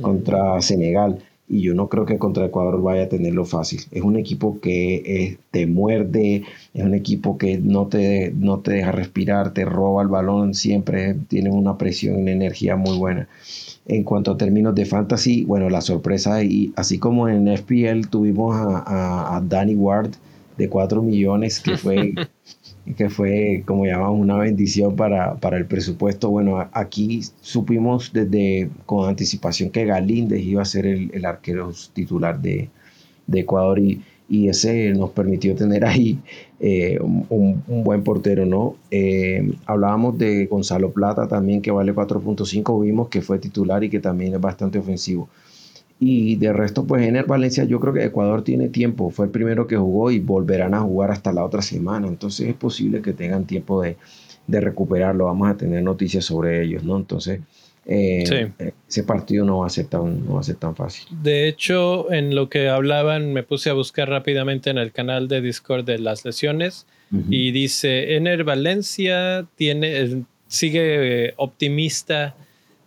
contra Senegal y yo no creo que contra Ecuador vaya a tenerlo fácil. Es un equipo que eh, te muerde, es un equipo que no te, no te deja respirar, te roba el balón, siempre tiene una presión y una energía muy buena. En cuanto a términos de fantasy, bueno, la sorpresa, y así como en FPL tuvimos a, a Danny Ward de 4 millones, que fue que fue, como llamamos, una bendición para, el presupuesto. Bueno, aquí supimos desde con anticipación que Galíndez iba a ser el, arquero titular de, Ecuador y, ese nos permitió tener ahí eh, un, buen portero, ¿no? Eh, hablábamos de Gonzalo Plata también, que vale 4.5, vimos que fue titular y que también es bastante ofensivo. Y de resto, pues en el Valencia yo creo que Ecuador tiene tiempo. Fue el primero que jugó y volverán a jugar hasta la otra semana. Entonces es posible que tengan tiempo de, recuperarlo. Vamos a tener noticias sobre ellos, ¿no? Entonces eh, ese partido no va, a ser tan, no va a ser tan fácil. De hecho, en lo que hablaban, me puse a buscar rápidamente en el canal de Discord de las lesiones y dice, Ener Valencia tiene, sigue eh, optimista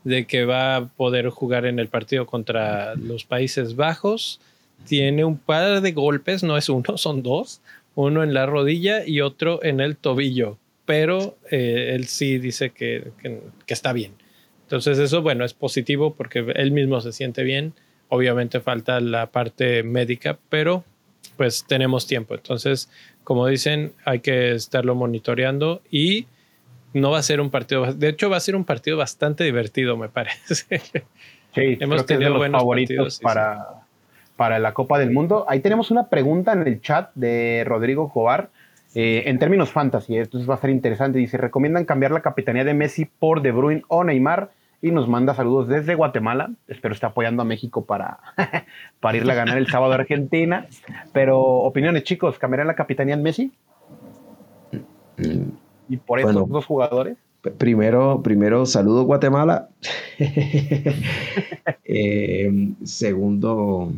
de que va a poder jugar en el partido contra los Países Bajos. Tiene un par de golpes, no es uno, son dos. Uno en la rodilla y otro en el tobillo. Pero eh, él sí dice que, está bien. Entonces eso, bueno, es positivo porque él mismo se siente bien. Obviamente falta la parte médica, pero pues tenemos tiempo. Entonces, como dicen, hay que estarlo monitoreando y no va a ser un partido, de hecho va a ser un partido bastante divertido, me parece. Sí, hemos tenido buenos favoritos para, para la Copa del Mundo. Ahí tenemos una pregunta en el chat de Rodrigo Cobar. Eh, en términos fantasy, entonces va a ser interesante. Dice, ¿recomiendan cambiar la capitanía de Messi por De Bruyne o Neymar? Y nos manda saludos desde Guatemala. Espero esté apoyando a México para, para irle a ganar el sábado a Argentina. Pero, opiniones, chicos, ¿cambiarían la capitanía en Messi? Y por esos dos jugadores. Primero, primero saludo Guatemala. Eh, segundo,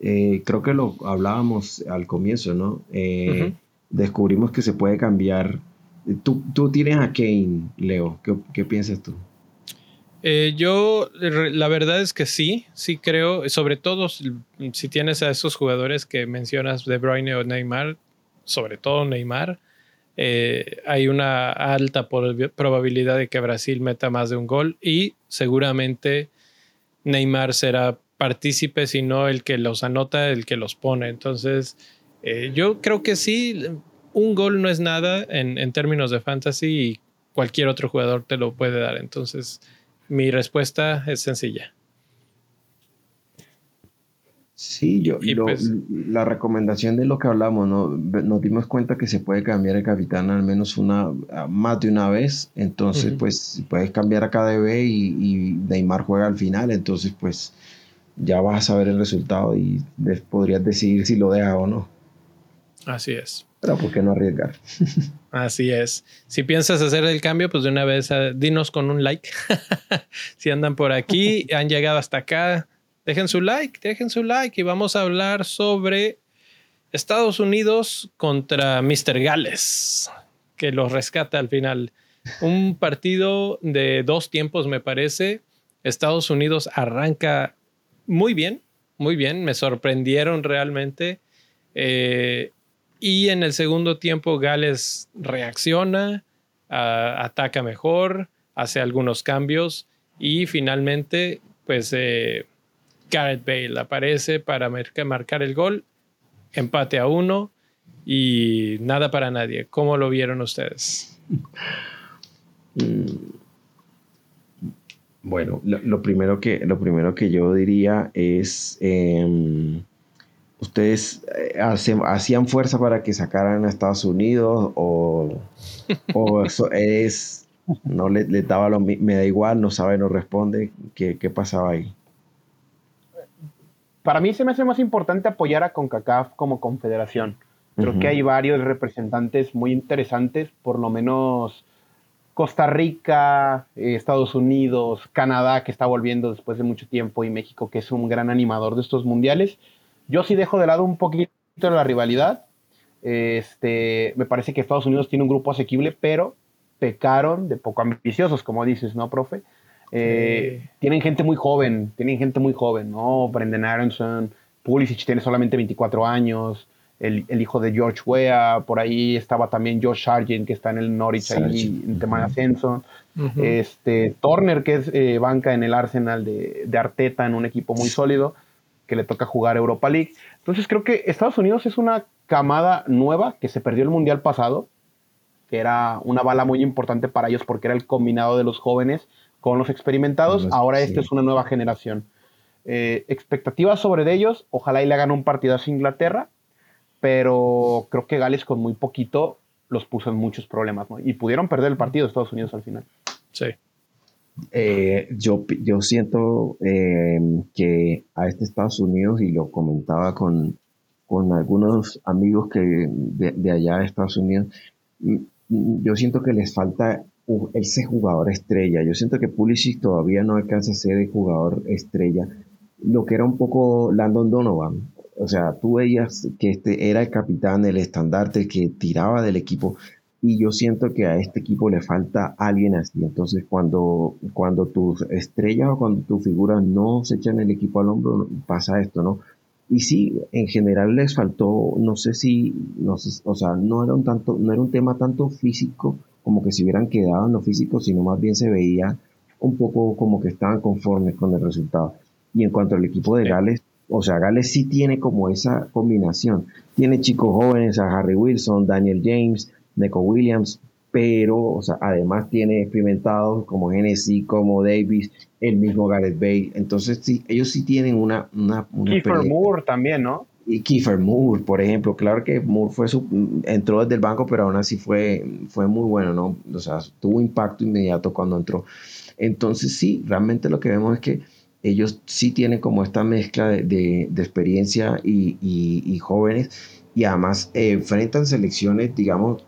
eh, creo que lo hablábamos al comienzo, ¿no? Eh, descubrimos que se puede cambiar. Tú, tú tienes a Kane, Leo. ¿Qué, piensas tú? yo, la verdad es que sí, sí creo, sobre todo si tienes a esos jugadores que mencionas, De Bruyne o Neymar, sobre todo Neymar, eh, hay una alta probabilidad de que Brasil meta más de un gol y seguramente Neymar será partícipe, si no el que los anota, el que los pone. Entonces, eh, yo creo que sí, un gol no es nada en, en, términos de fantasy y cualquier otro jugador te lo puede dar. Entonces, mi respuesta es sencilla. Sí, yo, pues la recomendación de lo que hablamos, ¿no? nos dimos cuenta que se puede cambiar el capitán al menos una, más de una vez, entonces pues puedes cambiar a KDB y, y, Neymar juega al final, entonces pues ya vas a saber el resultado y podrías decidir si lo deja o no. Así es. Pero ¿por qué no arriesgar? Así es. Si piensas hacer el cambio, pues de una vez ah, dinos con un like. si andan por aquí, han llegado hasta acá Dejen su like, dejen su like y vamos a hablar sobre Estados Unidos contra Mr. Gales, que los rescata al final. Un partido de dos tiempos, me parece. Estados Unidos arranca muy bien, muy bien. Me sorprendieron realmente. Eh, y en el segundo tiempo, Gales reacciona, ataca mejor, hace algunos cambios y finalmente, pues eh, Gareth Bale aparece para marcar el gol, empate a uno y nada para nadie. ¿Cómo lo vieron ustedes? Mm. Bueno, lo, primero, que, lo primero que yo diría es, em, ¿ustedes eh, hacían fuerza para que sacaran a Estados Unidos o, eso es, no le, daba lo, me da igual, no sabe, no responde? ¿Qué, qué pasaba ahí? Para mí se me hace más importante apoyar a CONCACAF como confederación. Creo que hay varios representantes muy interesantes, por lo menos Costa Rica, eh, Estados Unidos, Canadá, que está volviendo después de mucho tiempo, y México, que es un gran animador de estos mundiales. Yo sí dejo de lado un poquito la rivalidad. Este, me parece que Estados Unidos tiene un grupo asequible, pero pecaron de poco ambiciosos, como dices, ¿no, profe? Eh, tienen gente muy joven, tienen gente muy joven, ¿no? Brendan Aronson, Pulisic tiene solamente 24 años, el, hijo de George Weah, por ahí estaba también Josh Sargent, que está en el Norwich ahí en tema de ascenso. este, Turner, que es eh, banca en el Arsenal de, de, Arteta, en un equipo muy sólido, que le toca jugar Europa League. Entonces creo que Estados Unidos es una camada nueva que se perdió el Mundial pasado, que era una bala muy importante para ellos porque era el combinado de los jóvenes con los experimentados. Ahora esta es una nueva generación. Eh, expectativas sobre ellos, ojalá y le hagan un partido a Inglaterra, pero creo que Gales con muy poquito los puso en muchos problemas, ¿no? Y pudieron perder el partido de Estados Unidos al final. Sí. Eh, yo, yo siento eh, que a este Estados Unidos, y lo comentaba con, con algunos amigos que de, de allá de Estados Unidos, mm, yo siento que les falta ese jugador estrella. Yo siento que Pulisic todavía no alcanza a ser el jugador estrella. Lo que era un poco Landon Donovan. O sea, tú veías que este era el capitán, el estandarte, el que tiraba del equipo. Y yo siento que a este equipo le falta alguien así. Entonces, cuando, cuando tus estrellas o cuando tus figuras no se echan el equipo al hombro, pasa esto, ¿no? Y sí, en general les faltó, no sé si, no sé, o sea, no era un tanto, no era un tema tanto físico como que se hubieran quedado en lo físico, sino más bien se veía un poco como que estaban conformes con el resultado. Y en cuanto al equipo de Gales, o sea, Gales sí tiene como esa combinación. Tiene chicos jóvenes, a Harry Wilson, Daniel James, Neco Williams, pero, o sea, además tiene experimentados como Genesis, como Davis, el mismo Gareth Bale. Entonces, sí, ellos sí tienen una... una, Kiefer Moore también, ¿no? Y Kiefer Moore, por ejemplo. Claro que Moore fue su, entró desde el banco, pero aún así fue, fue muy bueno, ¿no? O sea, tuvo impacto inmediato cuando entró. Entonces, sí, realmente lo que vemos es que ellos sí tienen como esta mezcla de, de, experiencia y, y, jóvenes y además eh, enfrentan selecciones, digamos,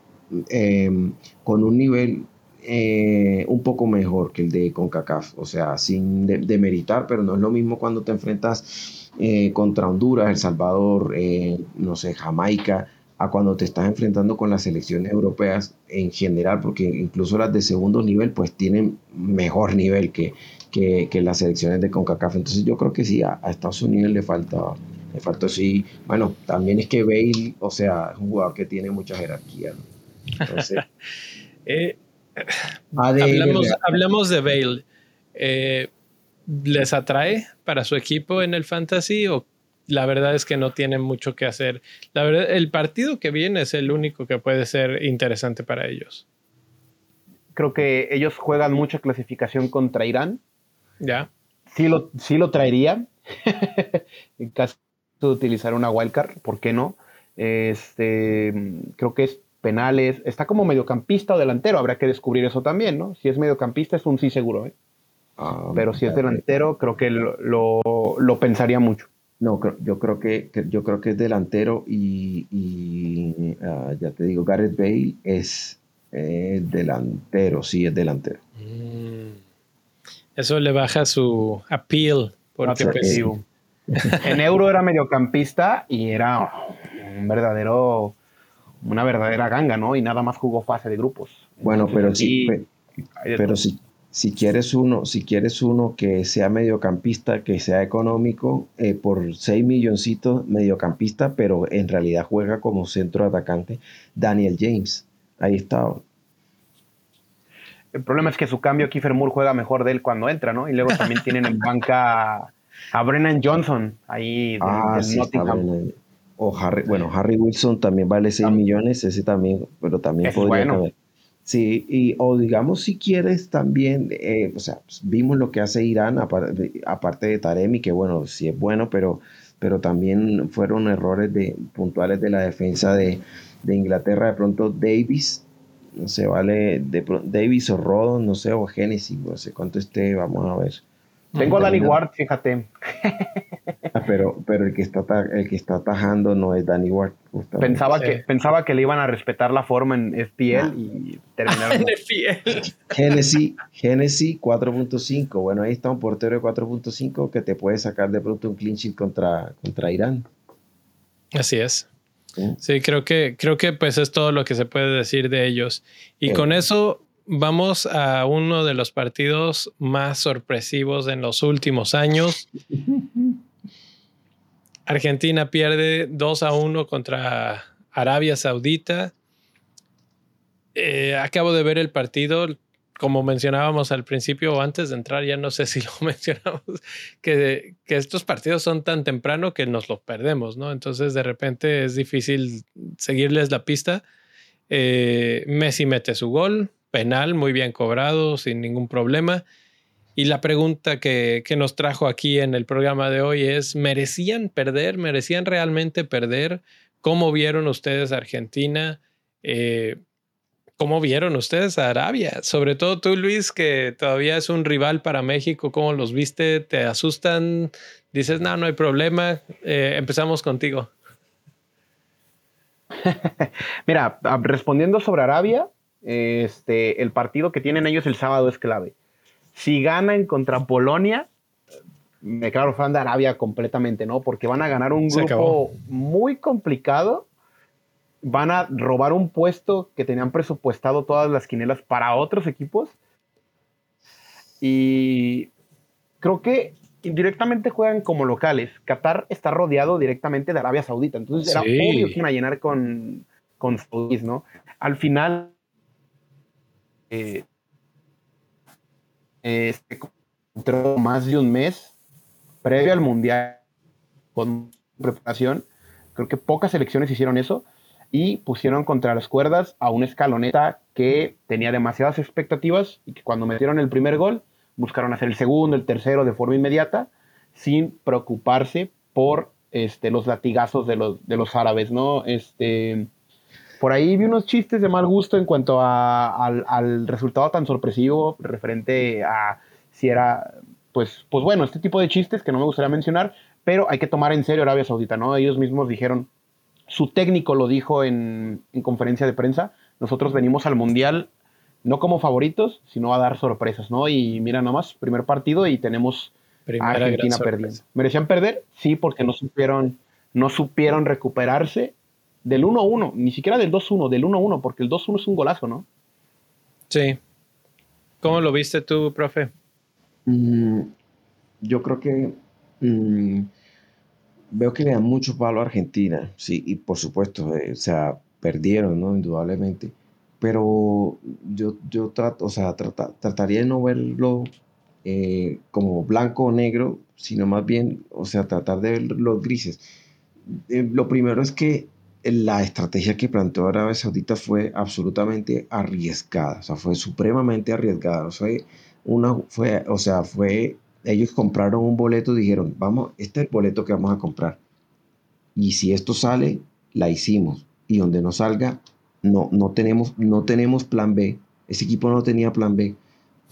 em, con un nivel eh, un poco mejor que el de CONCACAF, o sea, sin demeritar, pero no es lo mismo cuando te enfrentas eh, contra Honduras, El Salvador, eh, no sé, Jamaica, a cuando te estás enfrentando con las selecciones europeas en general, porque incluso las de segundo nivel pues tienen mejor nivel que, que, las selecciones de CONCACAF. Entonces yo creo que sí, a, Estados Unidos le falta, le falta sí, bueno, también es que Bale, o sea, es un jugador que tiene mucha jerarquía. Entonces... hablamos, hablamos, de Bale. Eh, ¿Les atrae para su equipo en el fantasy o la verdad es que no tienen mucho que hacer? La verdad, el partido que viene es el único que puede ser interesante para ellos. Creo que ellos juegan mucha clasificación contra Irán. Ya. Sí lo, sí lo traería. en caso de utilizar una wildcard, ¿por qué no? Este, creo que es penales. Está como mediocampista o delantero, habrá que descubrir eso también, ¿no? Si es mediocampista es un sí seguro, ¿eh? Ah, Pero si es delantero, creo que lo, lo, pensaría mucho. No, yo creo que, yo creo que es delantero y, ah, ya te digo, Gareth Bale es delantero, sí es delantero. Mm. Eso le baja su appeal. Porque pues, en Euro era mediocampista y era un verdadero una verdadera ganga, ¿no? Y nada más jugó fase de grupos. Bueno, pero sí, pero si, si quieres uno, si quieres uno que sea mediocampista, que sea económico, eh, por 6 milloncitos mediocampista, pero en realidad juega como centro atacante, Daniel James. Ahí está. El problema es que su cambio, Kiefer Moore juega mejor de él cuando entra, ¿no? Y luego también tienen en banca a Brennan Johnson, ahí del, ah, Nottingham. O Harry, bueno, Harry Wilson también vale 6 millones, ese también, pero también podría bueno. Sí, y, o digamos si quieres también, eh, o sea, pues, vimos lo que hace Irán, aparte de Taremi, que bueno, sí es bueno, pero, pero también fueron errores de, puntuales de la defensa de, Inglaterra. De pronto Davis, no sé, vale, de, Davis o Rodon, no sé, o Genesis, no sé cuánto esté, vamos a ver. Tengo a Danny Ward, fíjate. Ah, pero, pero el que está el que está atajando no es Danny Ward. Pensaba que, pensaba que le iban a respetar la forma en FPL y terminaron. Genesis, Genesis 4.5. Bueno, ahí está un portero de 4.5 que te puede sacar de pronto un clean sheet contra, contra Irán. Así es. Sí, creo que, creo que pues es todo lo que se puede decir de ellos. Y con eso vamos a uno de los partidos más sorpresivos en los últimos años. Argentina pierde 2 a 1 contra Arabia Saudita. Eh, acabo de ver el partido, como mencionábamos al principio o antes de entrar, ya no sé si lo mencionamos, que, estos partidos son tan temprano que nos los perdemos, ¿no? Entonces de repente es difícil seguirles la pista. Eh, Messi mete su gol, penal, muy bien cobrado, sin ningún problema. Y la pregunta que, que, nos trajo aquí en el programa de hoy es, ¿merecían perder? ¿Merecían realmente perder? ¿Cómo vieron ustedes a Argentina? Eh, ¿Cómo vieron ustedes a Arabia? Sobre todo tú, Luis, que todavía es un rival para México. ¿Cómo los viste? ¿Te asustan? Dices, no, no hay problema. Eh, empezamos contigo. Mira, respondiendo sobre Arabia, este, el partido que tienen ellos el sábado es clave. Si ganan contra Polonia, me claro fan de Arabia completamente, ¿no? Porque van a ganar un grupo muy complicado. Van a robar un puesto que tenían presupuestado todas las quinelas para otros equipos. Y creo que indirectamente juegan como locales. Qatar está rodeado directamente de Arabia Saudita. Entonces era obvio que iban a llenar con, con saudíes, ¿no? Al final. Eh, este, entró más de un mes previo al Mundial con preparación. Creo que pocas selecciones hicieron eso y pusieron contra las cuerdas a un escaloneta que tenía demasiadas expectativas y que cuando metieron el primer gol buscaron hacer el segundo, el tercero de forma inmediata sin preocuparse por este, los latigazos de los, de los árabes, ¿no? Este, por ahí vi unos chistes de mal gusto en cuanto al, al resultado tan sorpresivo referente a si era pues, pues bueno, este tipo de chistes que no me gustaría mencionar, pero hay que tomar en serio Arabia Saudita, ¿no? Ellos mismos dijeron, su técnico lo dijo en, conferencia de prensa, nosotros venimos al Mundial no como favoritos, sino a dar sorpresas, ¿no? Y mira nomás, primer partido y tenemos a Argentina perdiendo. ¿Merecían perder? Sí, porque no supieron, no supieron recuperarse del 1-1, ni siquiera del 2-1, del 1-1, porque el 2-1 es un golazo, ¿no? Sí. ¿Cómo lo viste tú, profe? Mm, yo creo que mm, veo que le dan mucho palo a Argentina, sí, y por supuesto, eh, o sea, perdieron, ¿no? Indudablemente. Pero yo, yo trato, o sea, trataría de no verlo eh, como blanco o negro, sino más bien, o sea, tratar de ver los grises. Eh, lo primero es que la estrategia que planteó Arabia Saudita fue absolutamente arriesgada, o sea, fue supremamente arriesgada. O sea, una fue, o sea, fue, ellos compraron un boleto y dijeron, vamos, este es el boleto que vamos a comprar. Y si esto sale, la hicimos. Y donde no salga, no, no tenemos, no tenemos plan B. Ese equipo no tenía plan B.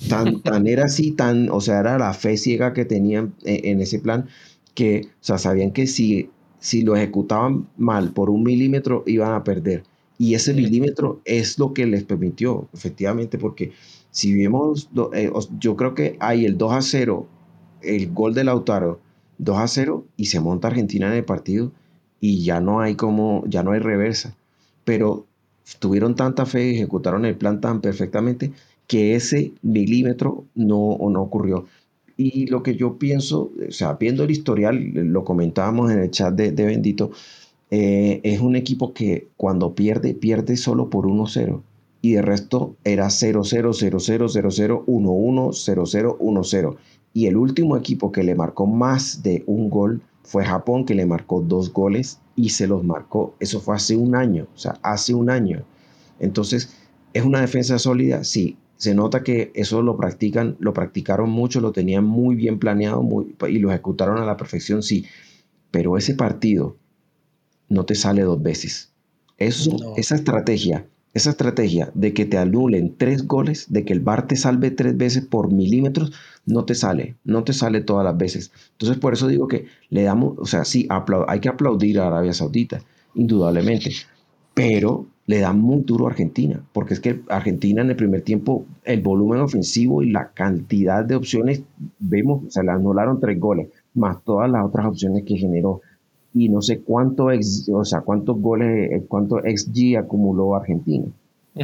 Tan, tan era así, tan, o sea, era la fe ciega que tenían en, en ese plan que, o sea, sabían que si, si lo ejecutaban mal por un milímetro iban a perder. Y ese milímetro es lo que les permitió, efectivamente, porque si vemos, eh, yo creo que hay el 2 a 0, el gol de Lautaro, 2 a 0 y se monta Argentina en el partido y ya no hay como, ya no hay reversa. Pero tuvieron tanta fe y ejecutaron el plan tan perfectamente que ese milímetro no, no ocurrió. Y lo que yo pienso, o sea, viendo el historial, lo comentábamos en el chat de, de Bendito, eh, es un equipo que cuando pierde, pierde solo por 1-0 y de resto era 0 0 0 0 0 0 1 1 0 0 1 0 y el último equipo que le marcó más de un gol fue Japón que le marcó dos goles y se los marcó. Eso fue hace un año o sea hace un año. Entonces es una defensa sólida sí se nota que eso lo practican lo practicaron mucho lo tenían muy bien planeado muy, y lo ejecutaron a la perfección sí pero ese partido no te sale dos veces eso no. esa estrategia esa estrategia de que te anulen tres goles, de que el bar te salve tres veces por milímetros, no te sale, no te sale todas las veces. Entonces, por eso digo que le damos, o sea, sí, hay que aplaudir a Arabia Saudita, indudablemente, pero le da muy duro a Argentina, porque es que Argentina en el primer tiempo, el volumen ofensivo y la cantidad de opciones, vemos, se le anularon tres goles, más todas las otras opciones que generó. y no sé cuánto ex, o sea, cuántos goles, eh, cuánto XG acumuló Argentina.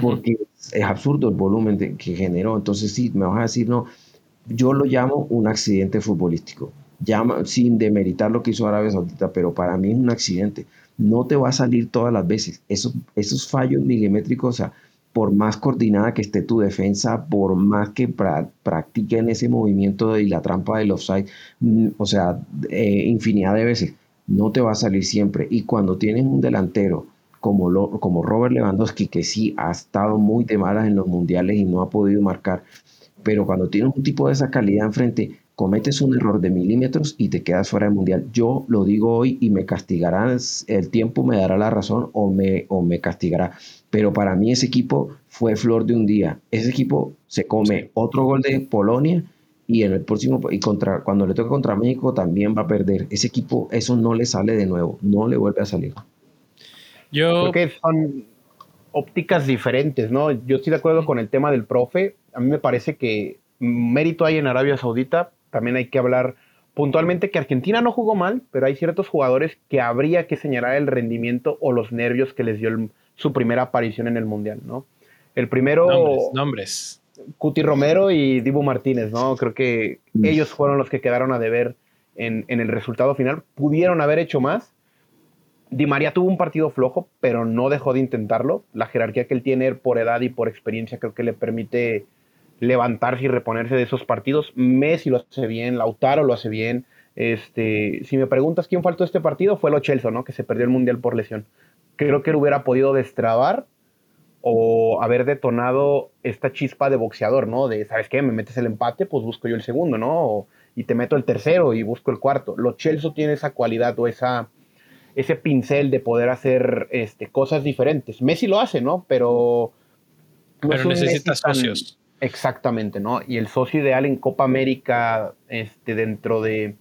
Porque es absurdo el volumen que generó. Entonces, sí, me vas a decir, no, yo lo llamo un accidente futbolístico. Llama, sin demeritar lo que hizo Arabia Saudita, pero para mí es un accidente. No te va a salir todas las veces. Esos, esos fallos milimétricos, o sea, por más coordinada que esté tu defensa, por más que practiquen ese movimiento y la trampa del offside, mm, o sea, eh, infinidad de veces, no te va a salir siempre. Y cuando tienes un delantero como, lo, como Robert Lewandowski, que sí ha estado muy de malas en los mundiales y no ha podido marcar, pero cuando tienes un tipo de esa calidad enfrente, cometes un error de milímetros y te quedas fuera del mundial. Yo lo digo hoy y me castigarán, el tiempo me dará la razón o me, o me castigará. Pero para mí ese equipo fue flor de un día. Ese equipo se come otro gol de Polonia y en el próximo y contra cuando le toca contra México también va a perder. Ese equipo eso no le sale de nuevo, no le vuelve a salir. Yo creo que son ópticas diferentes, ¿no? Yo estoy de acuerdo con el tema del profe. A mí me parece que mérito hay en Arabia Saudita también hay que hablar puntualmente que Argentina no jugó mal, pero hay ciertos jugadores que habría que señalar el rendimiento o los nervios que les dio su primera aparición en el Mundial, ¿no? El primero... Nombres, Cuti Romero y Dibu Martínez, ¿no? Creo que mm. ellos fueron los que quedaron a deber en, en el resultado final. Pudieron haber hecho más. Di María tuvo un partido flojo, pero no dejó de intentarlo. La jerarquía que él tiene por edad y por experiencia creo que le permite levantarse y reponerse de esos partidos. Messi lo hace bien, Lautaro lo hace bien. Este, si me preguntas quién faltó este partido, fue lo Chelsea, ¿no? Que se perdió el Mundial por lesión. Creo que él hubiera podido destrabar o haber detonado esta chispa de boxeador, ¿no? De, ¿sabes qué? Me metes el empate, pues busco yo el segundo, ¿no? y te meto el tercero y busco el cuarto. Lo Chelsea tiene esa cualidad o esa, ese pincel de poder hacer este, cosas diferentes. Messi lo hace, ¿no? Pero... Pero necesita socios. Exactamente, ¿no? Y el socio ideal en Copa América, este, dentro de,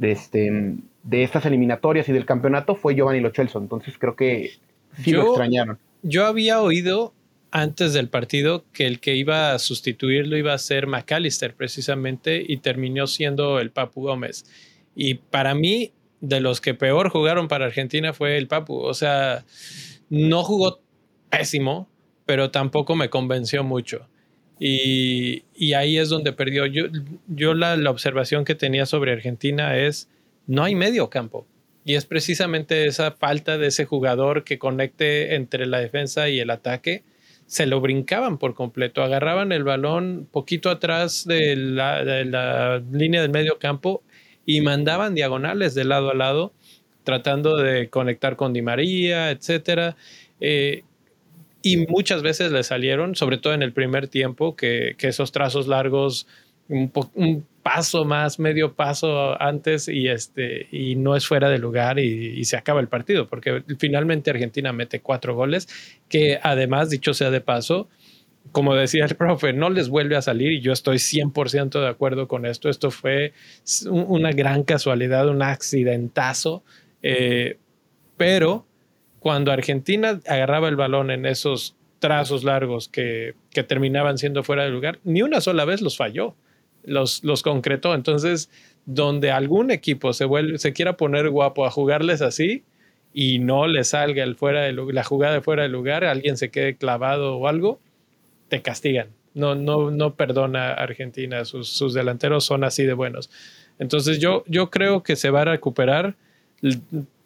este, de estas eliminatorias y del campeonato fue Giovanni Lo Entonces creo que sí lo extrañaron. Yo había oído antes del partido que el que iba a sustituirlo iba a ser McAllister precisamente y terminó siendo el Papu Gómez. Y para mí, de los que peor jugaron para Argentina fue el Papu. O sea, no jugó pésimo, pero tampoco me convenció mucho. Y, ahí es donde perdió. Yo, la, observación que tenía sobre Argentina es, no hay medio campo. Y es precisamente esa falta de ese jugador que conecte entre la defensa y el ataque. Se lo brincaban por completo, agarraban el balón poquito atrás de la, de la línea del medio campo y mandaban diagonales de lado a lado, tratando de conectar con Di María, etcétera. Eh, y muchas veces le salieron, sobre todo en el primer tiempo, que, esos trazos largos, un, paso más, medio paso antes y, este, y no es fuera de lugar y, se acaba el partido, porque finalmente Argentina mete cuatro goles, que además, dicho sea de paso, como decía el profe, no les vuelve a salir y yo estoy 100% de acuerdo con esto. Esto fue una gran casualidad, un accidentazo, eh, pero cuando Argentina agarraba el balón en esos trazos largos que, terminaban siendo fuera de lugar, ni una sola vez los falló, los, los concretó. Entonces, donde algún equipo se, vuelve, se quiera poner guapo a jugarles así y no le salga el fuera de, la jugada de fuera de lugar, alguien se quede clavado o algo, te castigan. No, no, no perdona Argentina, sus, sus delanteros son así de buenos. Entonces yo, yo creo que se va a recuperar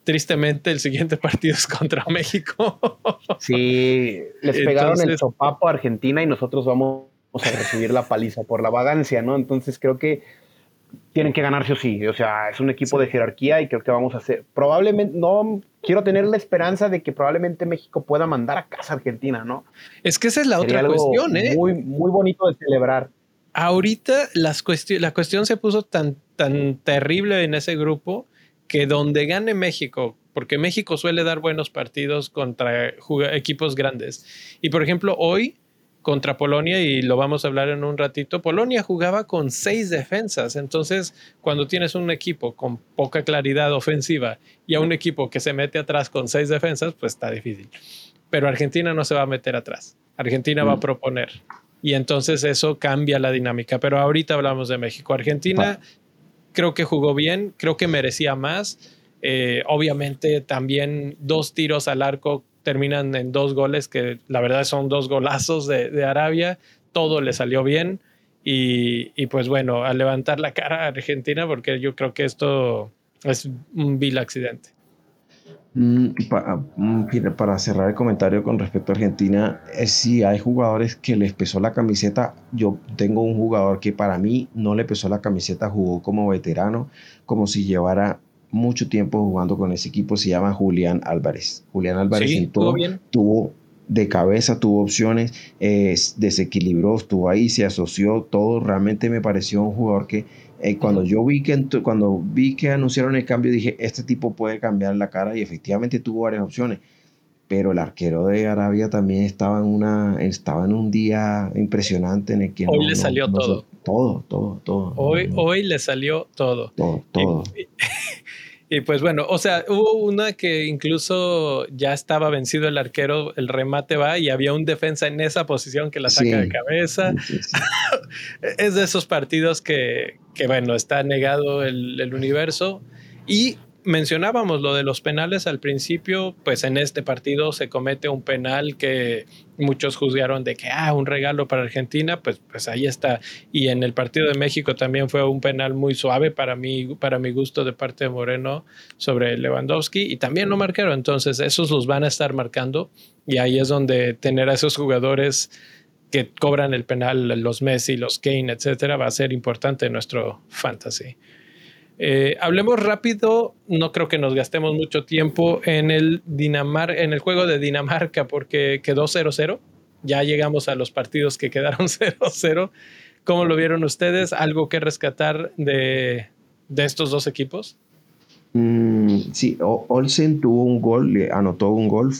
tristemente el siguiente partido es contra México. Sí, les pegaron el sopapo a Argentina y nosotros vamos a recibir la paliza por la vagancia, ¿no? Entonces creo que tienen que ganarse o sí. O sea, es un equipo de jerarquía y creo que vamos a hacer. Probablemente, no quiero tener la esperanza de que probablemente México pueda mandar a casa a Argentina, ¿no? Es que esa es la otra cuestión, ¿eh? Muy, muy bonito de celebrar. Ahorita las la cuestión se puso tan, tan terrible en ese grupo que donde gane México, porque México suele dar buenos partidos contra equipos grandes. Y por ejemplo, hoy contra Polonia, y lo vamos a hablar en un ratito, Polonia jugaba con seis defensas. Entonces, cuando tienes un equipo con poca claridad ofensiva y a un equipo que se mete atrás con seis defensas, pues está difícil. Pero Argentina no se va a meter atrás. Argentina va a mm. proponer. Y entonces eso cambia la dinámica. Pero ahorita hablamos de México. Argentina creo que jugó bien, creo que merecía más. Eh, obviamente también dos tiros al arco terminan en dos goles que la verdad son dos golazos de, Arabia. Todo le salió bien. Y, y, pues bueno, a levantar la cara a Argentina porque yo creo que esto es un vil accidente. Mm, mm, para, cerrar el comentario con respecto a Argentina, eh, si hay jugadores que les pesó la camiseta, yo tengo un jugador que para mí no le pesó la camiseta, jugó como veterano, como si llevara mucho tiempo jugando con ese equipo, se llama Julián Álvarez. Julián Álvarez en todo, tuvo de cabeza, tuvo opciones, desequilibró, estuvo ahí, se asoció, todo. Realmente me pareció un jugador que eh, cuando yo vi que, cuando vi que anunciaron el cambio, dije, este tipo puede cambiar la cara y efectivamente tuvo varias opciones. Pero el arquero de Arabia también estaba en, una, estaba en un día impresionante en el que... Hoy le salió todo. todo, todo, todo. Hoy, hoy le salió todo. Todo, todo. Y pues bueno, o sea, hubo una que incluso ya estaba vencido el arquero, el remate va y había un defensa en esa posición que la saca de cabeza. es de esos partidos que, que bueno, está negado el, el universo. Y mencionábamos lo de los penales al principio, pues en este partido se comete un penal que muchos juzgaron de que, ah, un regalo para Argentina, pues, pues ahí está. Y en el partido de México también fue un penal muy suave para mí, para mi gusto de parte de Moreno sobre Lewandowski y también lo marcaron. Entonces, esos los van a estar marcando y ahí es donde tener a esos jugadores que cobran el penal, los Messi, los Kane, etcétera, va a ser importante en nuestro fantasy. Eh, hablemos rápido, no creo que nos gastemos mucho tiempo en el, Dinamar en el juego de Dinamarca porque quedó 0-0. Ya llegamos a los partidos que quedaron 0-0. ¿Cómo lo vieron ustedes? ¿Algo que rescatar de, de estos dos equipos? Mm, sí, Olsen tuvo un gol, anotó un gol,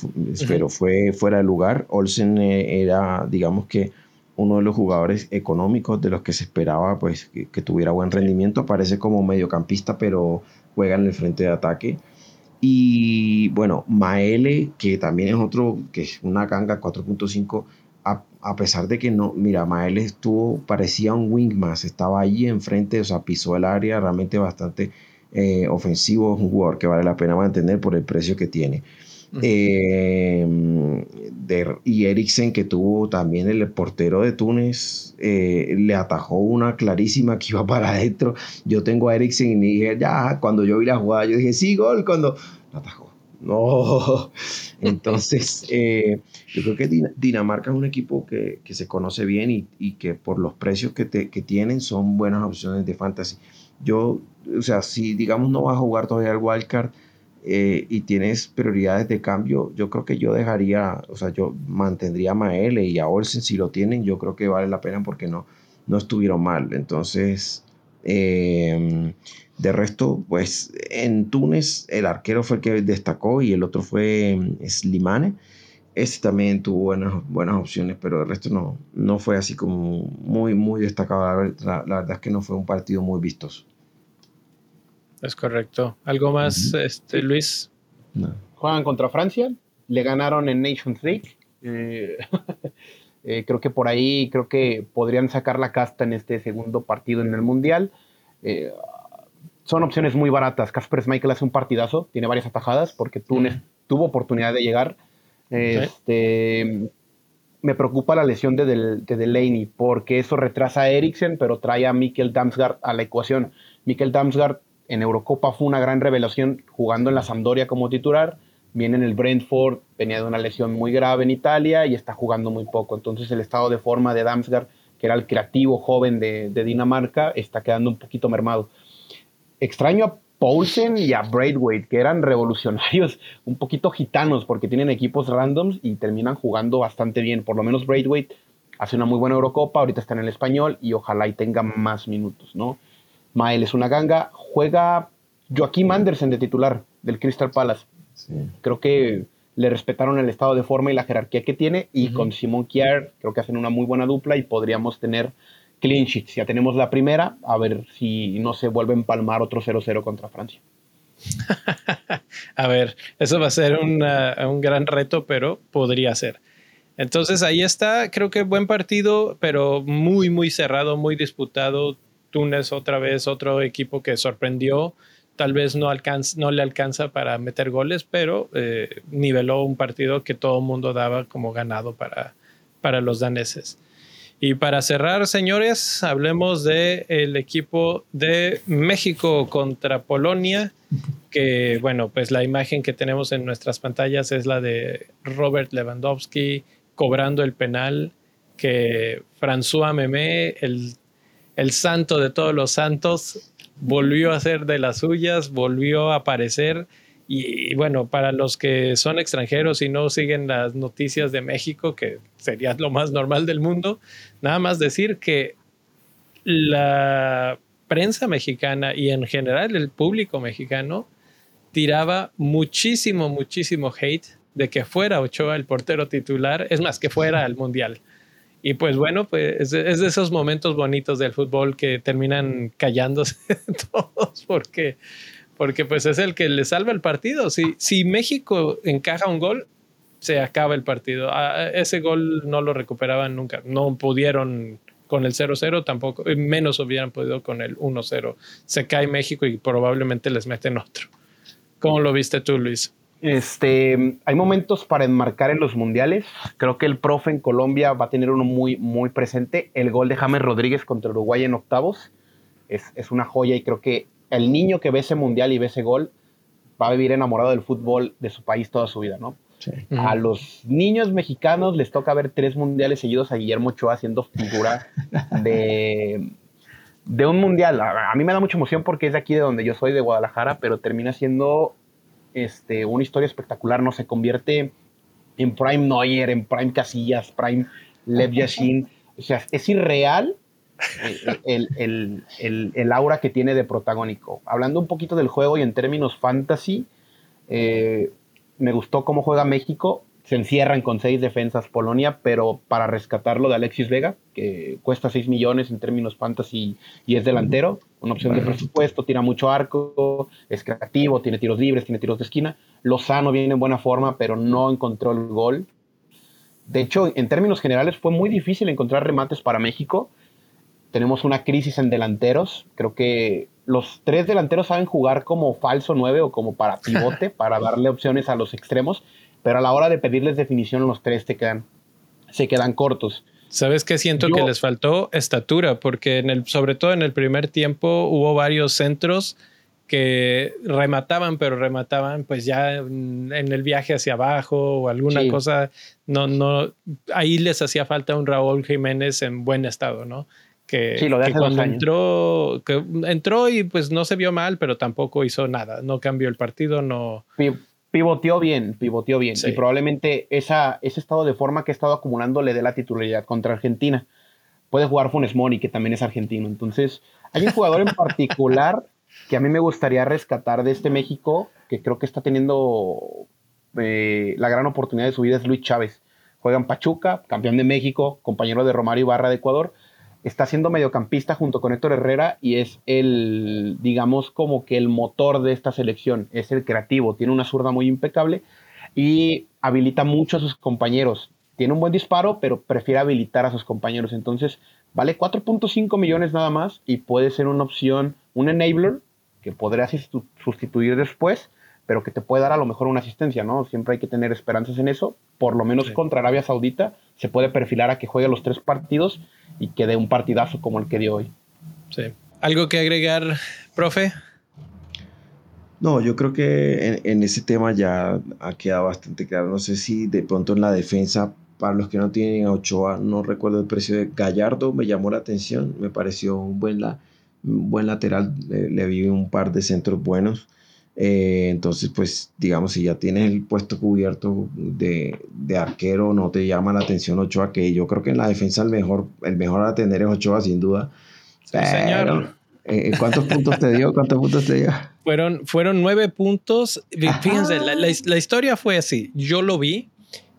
pero fue fuera de lugar. Olsen eh, era, digamos que, uno de los jugadores económicos de los que se esperaba pues, que, tuviera buen rendimiento. Aparece como mediocampista, pero juega en el frente de ataque. Y bueno, Maele, que también es otro, que es una ganga 4.5, a, pesar de que no, mira, Maele estuvo, parecía un wing más, estaba allí enfrente, o sea, pisó el área, realmente bastante eh, ofensivo, es un jugador que vale la pena mantener por el precio que tiene. Eh, y Eriksen, que tuvo también el portero de Túnez, eh, le atajó una clarísima que iba para adentro. Yo tengo a Eriksen y dije, ya, cuando yo vi la jugada, yo dije, sí, gol, cuando la atajó. No, entonces eh, yo creo que Dinamarca es un equipo que, que se conoce bien y, y, que por los precios que, te, que tienen son buenas opciones de fantasy. Yo, o sea, si digamos no vas a jugar todavía el wildcard, eh, y tienes prioridades de cambio, yo creo que yo dejaría, o sea, yo mantendría a Maele y a Olsen si lo tienen, yo creo que vale la pena porque no, no estuvieron mal. Entonces, em, de resto, pues en Túnez el arquero fue el que destacó y el otro fue Slimane. Ese también tuvo buenas, buenas opciones, pero el resto no, no fue así como muy, muy destacado. la verdad es que no fue un partido muy vistoso. Es correcto. ¿Algo más, este, Luis? Juegan contra Francia, le ganaron en Nations League. Eh, eh, creo que por ahí, creo que podrían sacar la casta en este segundo partido en el Mundial. Eh, son opciones muy baratas. Casper Schmeichel hace un partidazo, tiene varias atajadas porque Túnez tuvo oportunidad de llegar. Este, me preocupa la lesión de, de Delaney porque eso retrasa a Eriksen, pero trae a Mikkel Damsgaard a la ecuación. Mikkel Damsgaard en Eurocopa fue una gran revelación jugando en la Sampdoria como titular. Viene en el Brentford, venía de una lesión muy grave en Italia y está jugando muy poco. Entonces el estado de forma de Damsgaard, que era el creativo joven de, Dinamarca, está quedando un poquito mermado. Extraño a Paulsen y a Braithwaite, que eran revolucionarios, un poquito gitanos, porque tienen equipos randoms y terminan jugando bastante bien. Por lo menos Braithwaite hace una muy buena Eurocopa, ahorita está en el español y ojalá y tenga más minutos, ¿no? Mael es una ganga. Juega Joaquín Andersen de titular del Crystal Palace. Creo que le respetaron el estado de forma y la jerarquía que tiene. Y con Simon Kier creo que hacen una muy buena dupla y podríamos tener clean sheets. Ya tenemos la primera, a ver si no se vuelve a empalmar otro 0-0 contra Francia. a ver, eso va a ser un gran reto, pero podría ser. Entonces ahí está, creo que buen partido, pero muy, muy cerrado, muy disputado. Túnez otra vez, otro equipo que sorprendió. tal vez no, alcanza, no le alcanza para meter goles, pero eh, niveló un partido que todo el mundo daba como ganado para, para los daneses. Y para cerrar, señores, hablemos del el equipo de México contra Polonia, que bueno, pues la imagen que tenemos en nuestras pantallas es la de Robert Lewandowski cobrando el penal que François Memé, el, el santo de todos los santos, volvió a hacer de las suyas, volvió a aparecer. Y, bueno, para los que son extranjeros y no siguen las noticias de México, que sería lo más normal del mundo, nada más decir que la prensa mexicana y en general el público mexicano tiraba muchísimo, muchísimo hate de que fuera Ochoa el portero titular, es más, que fuera al Mundial. Y pues bueno, pues es de, esos momentos bonitos del fútbol que terminan callándose todos porque, porque pues es el que le salva el partido. Si, si México encaja un gol, se acaba el partido. Ah, ese gol no lo recuperaban nunca. No pudieron con el 0-0 tampoco, menos hubieran podido con el 1-0. Se cae México y probablemente les meten otro. ¿Cómo lo viste tú, Luis? Este, hay momentos para enmarcar en los mundiales. Creo que el profe en Colombia va a tener uno muy, muy presente. El gol de James Rodríguez contra Uruguay en octavos es, es una joya y creo que el niño que ve ese mundial y ve ese gol va a vivir enamorado del fútbol de su país toda su vida, ¿no? A los niños mexicanos les toca ver tres mundiales seguidos a Guillermo Ochoa haciendo figura de, de un mundial. A, a, mí me da mucha emoción porque es de aquí de donde yo soy, de Guadalajara, pero termina siendo este, una historia espectacular, ¿no? Se convierte en Prime Neuer, en Prime Casillas, Prime Lev Yashin. O sea, es irreal el, el, el, aura que tiene de protagónico. Hablando un poquito del juego y en términos fantasy, eh, me gustó cómo juega México se encierran con seis defensas Polonia, pero para rescatarlo de Alexis Vega, que cuesta 6 millones en términos fantasy y es delantero, una opción de presupuesto, tira mucho arco, es creativo, tiene tiros libres, tiene tiros de esquina. Lozano viene en buena forma, pero no encontró el gol. De hecho, en términos generales fue muy difícil encontrar remates para México. Tenemos una crisis en delanteros. Creo que los tres delanteros saben jugar como falso 9 o como para pivote, para darle opciones a los extremos pero a la hora de pedirles definición los tres te quedan, se quedan cortos. ¿Sabes qué siento que les faltó? Estatura, porque en el, sobre todo en el primer tiempo hubo varios centros que remataban, pero remataban pues ya en el viaje hacia abajo o alguna cosa, no, no, ahí les hacía falta un Raúl Jiménez en buen estado, ¿no? Que, sí, lo de cuando entró, que entró y pues no se vio mal, pero tampoco hizo nada, no cambió el partido, no pivoteó bien, pivoteó bien. Y probablemente esa, ese estado de forma que ha estado acumulando le dé la titularidad contra Argentina. Puede jugar Funes Mori, que también es argentino. Entonces, hay un jugador en particular que a mí me gustaría rescatar de este México, que creo que está teniendo eh, la gran oportunidad de su vida, es Luis Chávez. Juega en Pachuca, campeón de México, compañero de Romario Ibarra de Ecuador está siendo mediocampista junto con Héctor Herrera y es el, digamos, como que el motor de esta selección, es el creativo, tiene una zurda muy impecable y habilita mucho a sus compañeros. Tiene un buen disparo, pero prefiere habilitar a sus compañeros. Entonces, vale 4.5 millones nada más y puede ser una opción, un enabler que podría sustituir después, pero que te puede dar a lo mejor una asistencia, ¿no? Siempre hay que tener esperanzas en eso. Por lo menos contra Arabia Saudita se puede perfilar a que juegue los tres partidos y que dé un partidazo como el que dio hoy. Sí. ¿Algo que agregar, profe? No, yo creo que en, ese tema ya ha quedado bastante claro. No sé si de pronto en la defensa, para los que no tienen a Ochoa, no recuerdo el precio de Gallardo, me llamó la atención, me pareció un buen, la, buen lateral, le vi un par de centros buenos. Eh, entonces, pues, digamos, si ya tienes el puesto cubierto de, de, arquero, no te llama la atención Ochoa, que yo creo que en la defensa el mejor, el mejor a tener es Ochoa, sin duda. señor. Eh, ¿Cuántos puntos te dio? ¿Cuántos puntos te dio? Fueron, fueron nueve puntos. Fíjense, la, la, la historia fue así. Yo lo vi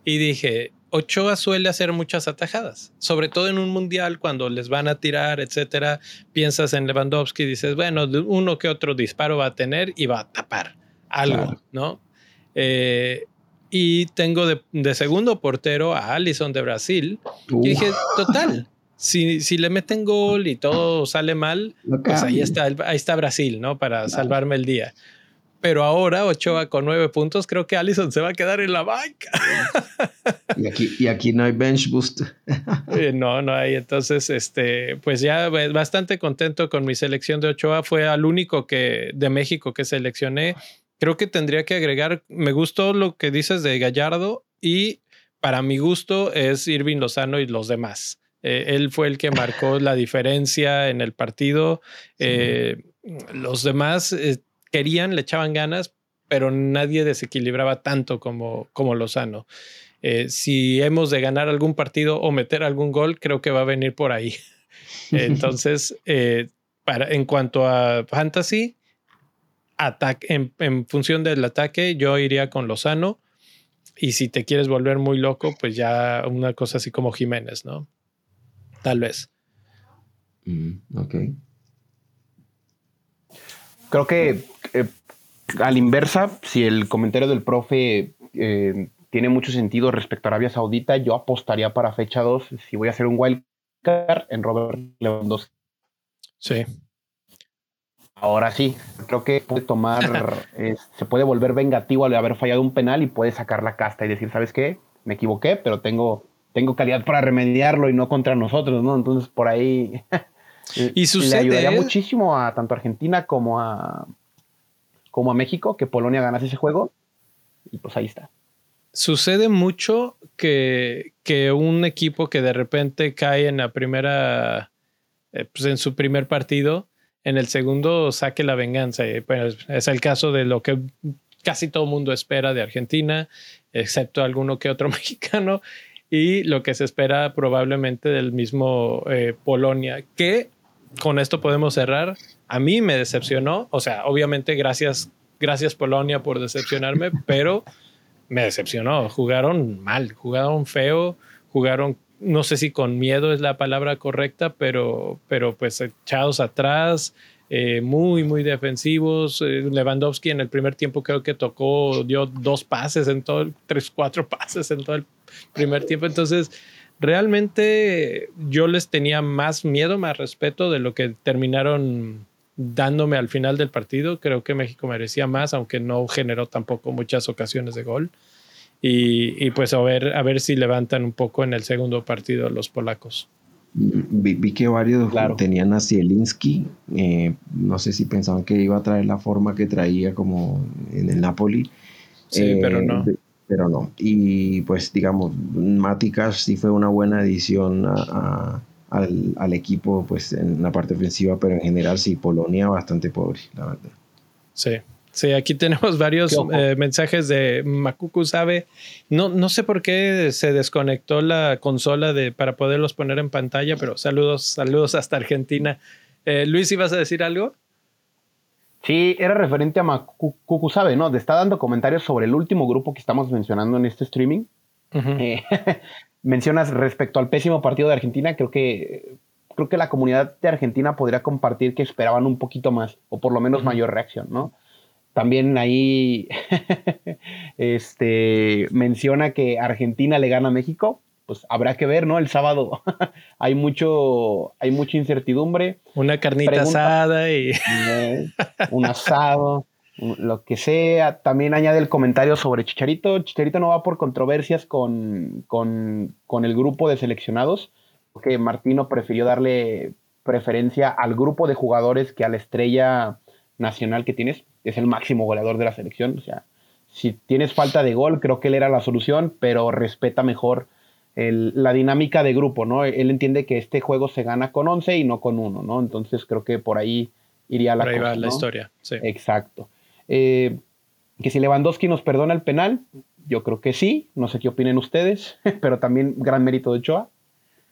y dije, Ochoa suele hacer muchas atajadas, sobre todo en un mundial cuando les van a tirar, etcétera. Piensas en Lewandowski y dices, bueno, uno que otro disparo va a tener y va a tapar algo, ¿no? Eh, y tengo de, segundo portero a Allison de Brasil. Y dije, total, si, si le meten gol y todo sale mal, pues ahí está, ahí está Brasil, ¿no? Para salvarme el día. Pero ahora Ochoa con nueve puntos, creo que Allison se va a quedar en la banca. y, aquí, y aquí no hay bench boost. Eh, no, no hay. Entonces, este, pues ya bastante contento con mi selección de Ochoa. Fue al único que de México que seleccioné. Creo que tendría que agregar, me gustó lo que dices de Gallardo y para mi gusto es Irving Lozano y los demás. Eh, él fue el que marcó la diferencia en el partido. Eh, los demás querían, le echaban ganas, pero nadie desequilibraba tanto como, como Lozano. Eh, si hemos de ganar algún partido o meter algún gol, creo que va a venir por ahí. Entonces, eh, para, en cuanto a fantasy, ataque, en, en, función del ataque, yo iría con Lozano. Y si te quieres volver muy loco, pues ya una cosa así como Jiménez, ¿no? Tal vez. Mm, ok. Creo que eh, a la inversa, si el comentario del profe eh, tiene mucho sentido respecto a Arabia Saudita, yo apostaría para fecha 2, si voy a hacer un wildcard, en Robert Lewandowski. Sí. Ahora sí, creo que puede tomar, se puede volver vengativo al haber fallado un penal y puede sacar la casta y decir, ¿sabes qué? Me equivoqué, pero tengo, tengo calidad para remediarlo y no contra nosotros, ¿no? Entonces por ahí y sucede. Le ayudaría muchísimo a tanto Argentina como a, como a México que Polonia ganase ese juego. Y pues ahí está. Sucede mucho que, que un equipo que de repente cae en la primera, eh, pues en su primer partido, en el segundo saque la venganza. pues es el caso de lo que casi todo mundo espera de Argentina, excepto alguno que otro mexicano, y lo que se espera probablemente del mismo eh, Polonia, que con esto podemos cerrar. A mí me decepcionó, o sea, obviamente gracias, gracias Polonia por decepcionarme, pero me decepcionó. Jugaron mal, jugaron feo, jugaron, no sé si con miedo es la palabra correcta, pero, pero pues echados atrás. Eh, muy, muy defensivos. Eh, Lewandowski en el primer tiempo creo que tocó, dio dos pases en todo, tres, cuatro pases en todo el primer tiempo. Entonces, realmente yo les tenía más miedo, más respeto de lo que terminaron dándome al final del partido. Creo que México merecía más, aunque no generó tampoco muchas ocasiones de gol. Y, pues a ver, a ver si levantan un poco en el segundo partido los polacos. Vi, que varios tenían a Zielinski. Eh, no sé si pensaban que iba a traer la forma que traía como en el Napoli. Sí, pero no. Eh, pero no. Y pues digamos, Maticas sí fue una buena adición al, equipo pues en la parte ofensiva, pero en general sí, Polonia bastante pobre, la verdad. Sí. Sí, aquí tenemos varios eh, mensajes de Makuku sabe. No, no sé por qué se desconectó la consola de, para poderlos poner en pantalla, pero saludos, saludos hasta Argentina. Eh, Luis, ¿ibas a decir algo? Sí, era referente a sabe, ¿no? Te está dando comentarios sobre el último grupo que estamos mencionando en este streaming. Eh, mencionas respecto al pésimo partido de Argentina, creo que creo que la comunidad de Argentina podría compartir que esperaban un poquito más, o por lo menos mayor reacción, ¿no? También ahí este, menciona que Argentina le gana a México pues habrá que ver, ¿no? El sábado hay mucho, hay mucha incertidumbre. Una carnita asada y un asado, lo que sea. También añade el comentario sobre Chicharito. Chicharito no va por controversias con, con, con el grupo de seleccionados, porque Martino prefirió darle preferencia al grupo de jugadores que a la estrella nacional que tienes. Es el máximo goleador de la selección. O sea, si tienes falta de gol, creo que él era la solución, pero respeta mejor la dinámica de grupo, ¿no? Él entiende que este juego se gana con 11 y no con 1, ¿no? Entonces creo que por ahí iría la, por la historia. Sí. Exacto. Eh, que si Lewandowski nos perdona el penal, yo creo que sí, no sé qué opinen ustedes, pero también gran mérito de Ochoa.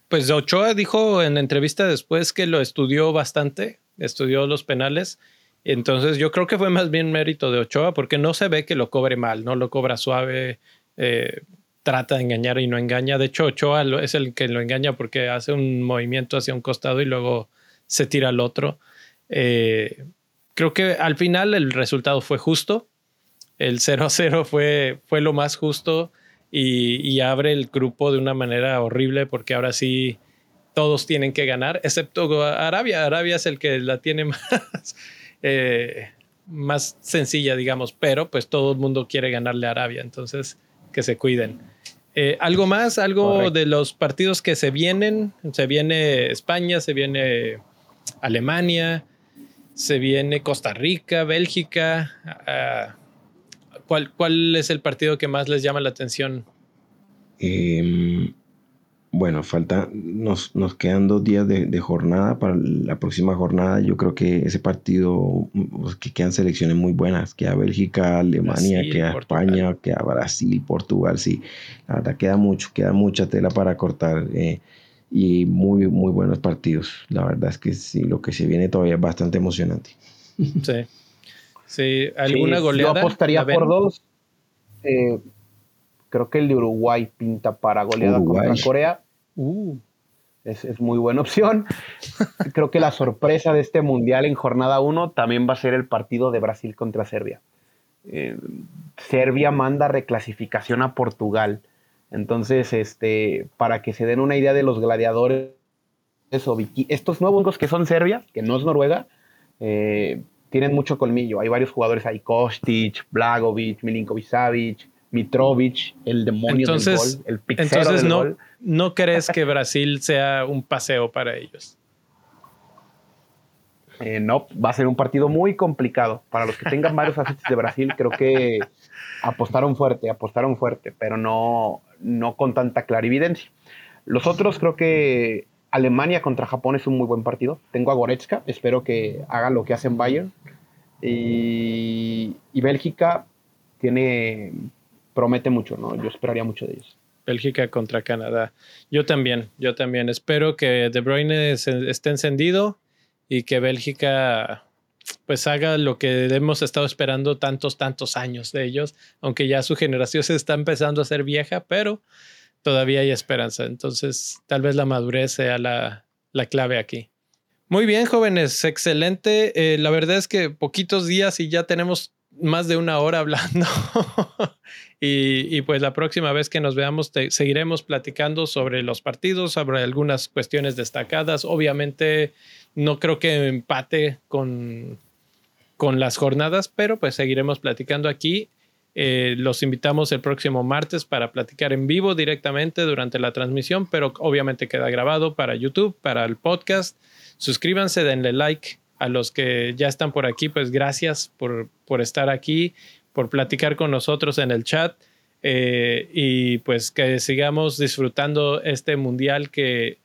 Pues Ochoa dijo en entrevista después que lo estudió bastante, estudió los penales. Entonces yo creo que fue más bien mérito de Ochoa porque no se ve que lo cobre mal, no lo cobra suave. Eh, trata de engañar y no engaña. De hecho, Ochoa es el que lo engaña porque hace un movimiento hacia un costado y luego se tira al otro. Eh, creo que al final el resultado fue justo. El 0-0 fue, fue lo más justo y, abre el grupo de una manera horrible porque ahora sí todos tienen que ganar, excepto Arabia. Arabia es el que la tiene más, eh, más sencilla, digamos, pero pues todo el mundo quiere ganarle a Arabia, entonces que se cuiden. Eh, ¿Algo más? ¿Algo de los partidos que se vienen? Se viene España, se viene Alemania, se viene Costa Rica, Bélgica. Ah, ¿cuál, ¿Cuál es el partido que más les llama la atención? Eh, bueno, falta, nos, nos quedan dos días de, jornada para la próxima jornada. Yo creo que ese partido, pues, que quedan selecciones muy buenas. Queda Bélgica, Alemania, queda España, queda Brasil, Portugal. Sí, la verdad queda mucho, queda mucha tela para cortar eh, y muy, muy buenos partidos. La verdad es que sí, lo que se viene todavía es bastante emocionante. Sí. Sí, ¿alguna goleada? Yo apostaría por dos. Eh, creo que el de Uruguay pinta para goleada contra Corea. Uh. Es, muy buena opción. Creo que la sorpresa de este mundial en jornada 1 también va a ser el partido de Brasil contra Serbia. Eh, Serbia manda reclasificación a Portugal. Entonces, este, para que se den una idea de los gladiadores, eso, estos nuevos que son Serbia, que no es Noruega, eh, tienen mucho colmillo. Hay varios jugadores ahí, Kostic, Blagovic, Milinkovic Savic, Mitrovic, el demonio del gol, el pixero entonces no, ¿No crees que Brasil sea un paseo para ellos? Eh, no, va a ser un partido muy complicado. Para los que tengan varios assets de Brasil, creo que apostaron fuerte, apostaron fuerte, pero no, no con tanta clarividencia. Los otros creo que Alemania contra Japón es un muy buen partido. Tengo a Goretzka, espero que haga lo que hacen Bayern. Y, y Bélgica tiene promete mucho, ¿no? Yo esperaría mucho de ellos. Bélgica contra Canadá. Yo también, yo también. Espero que De Bruyne esté encendido y que Bélgica pues haga lo que hemos estado esperando tantos, tantos años de ellos, aunque ya su generación se está empezando a ser vieja, pero todavía hay esperanza. Entonces, tal vez la madurez sea la, la clave aquí. Muy bien, jóvenes, excelente. Eh, la verdad es que poquitos días y ya tenemos más de una hora hablando. y, pues la próxima vez que nos veamos seguiremos platicando sobre los partidos, sobre algunas cuestiones destacadas. Obviamente no creo que empate con, con las jornadas, pero pues seguiremos platicando aquí. Eh, los invitamos el próximo martes para platicar en vivo directamente durante la transmisión, pero obviamente queda grabado para YouTube, para el podcast. Suscríbanse, denle like a los que ya están por aquí, pues gracias por, por estar aquí, por platicar con nosotros en el chat eh, y pues que sigamos disfrutando este mundial que,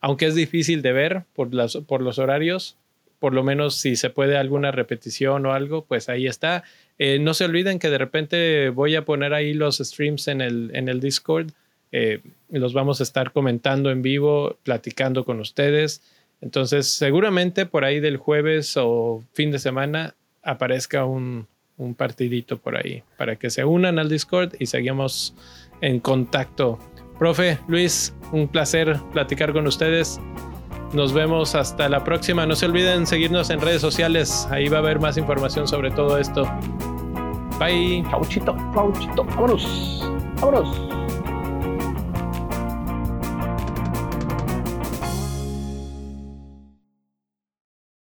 aunque es difícil de ver por, las, por los horarios, por lo menos si se puede alguna repetición o algo, pues ahí está. Eh, no se olviden que de repente voy a poner ahí los streams en el, en el Discord. Eh, los vamos a estar comentando en vivo, platicando con ustedes. Entonces, seguramente por ahí del jueves o fin de semana aparezca un, partidito por ahí para que se unan al Discord y seguimos en contacto. Profe, Luis, un placer platicar con ustedes. Nos vemos hasta la próxima. No se olviden seguirnos en redes sociales. Ahí va a haber más información sobre todo esto. Bye. Chau, chito. Vámonos. Vámonos.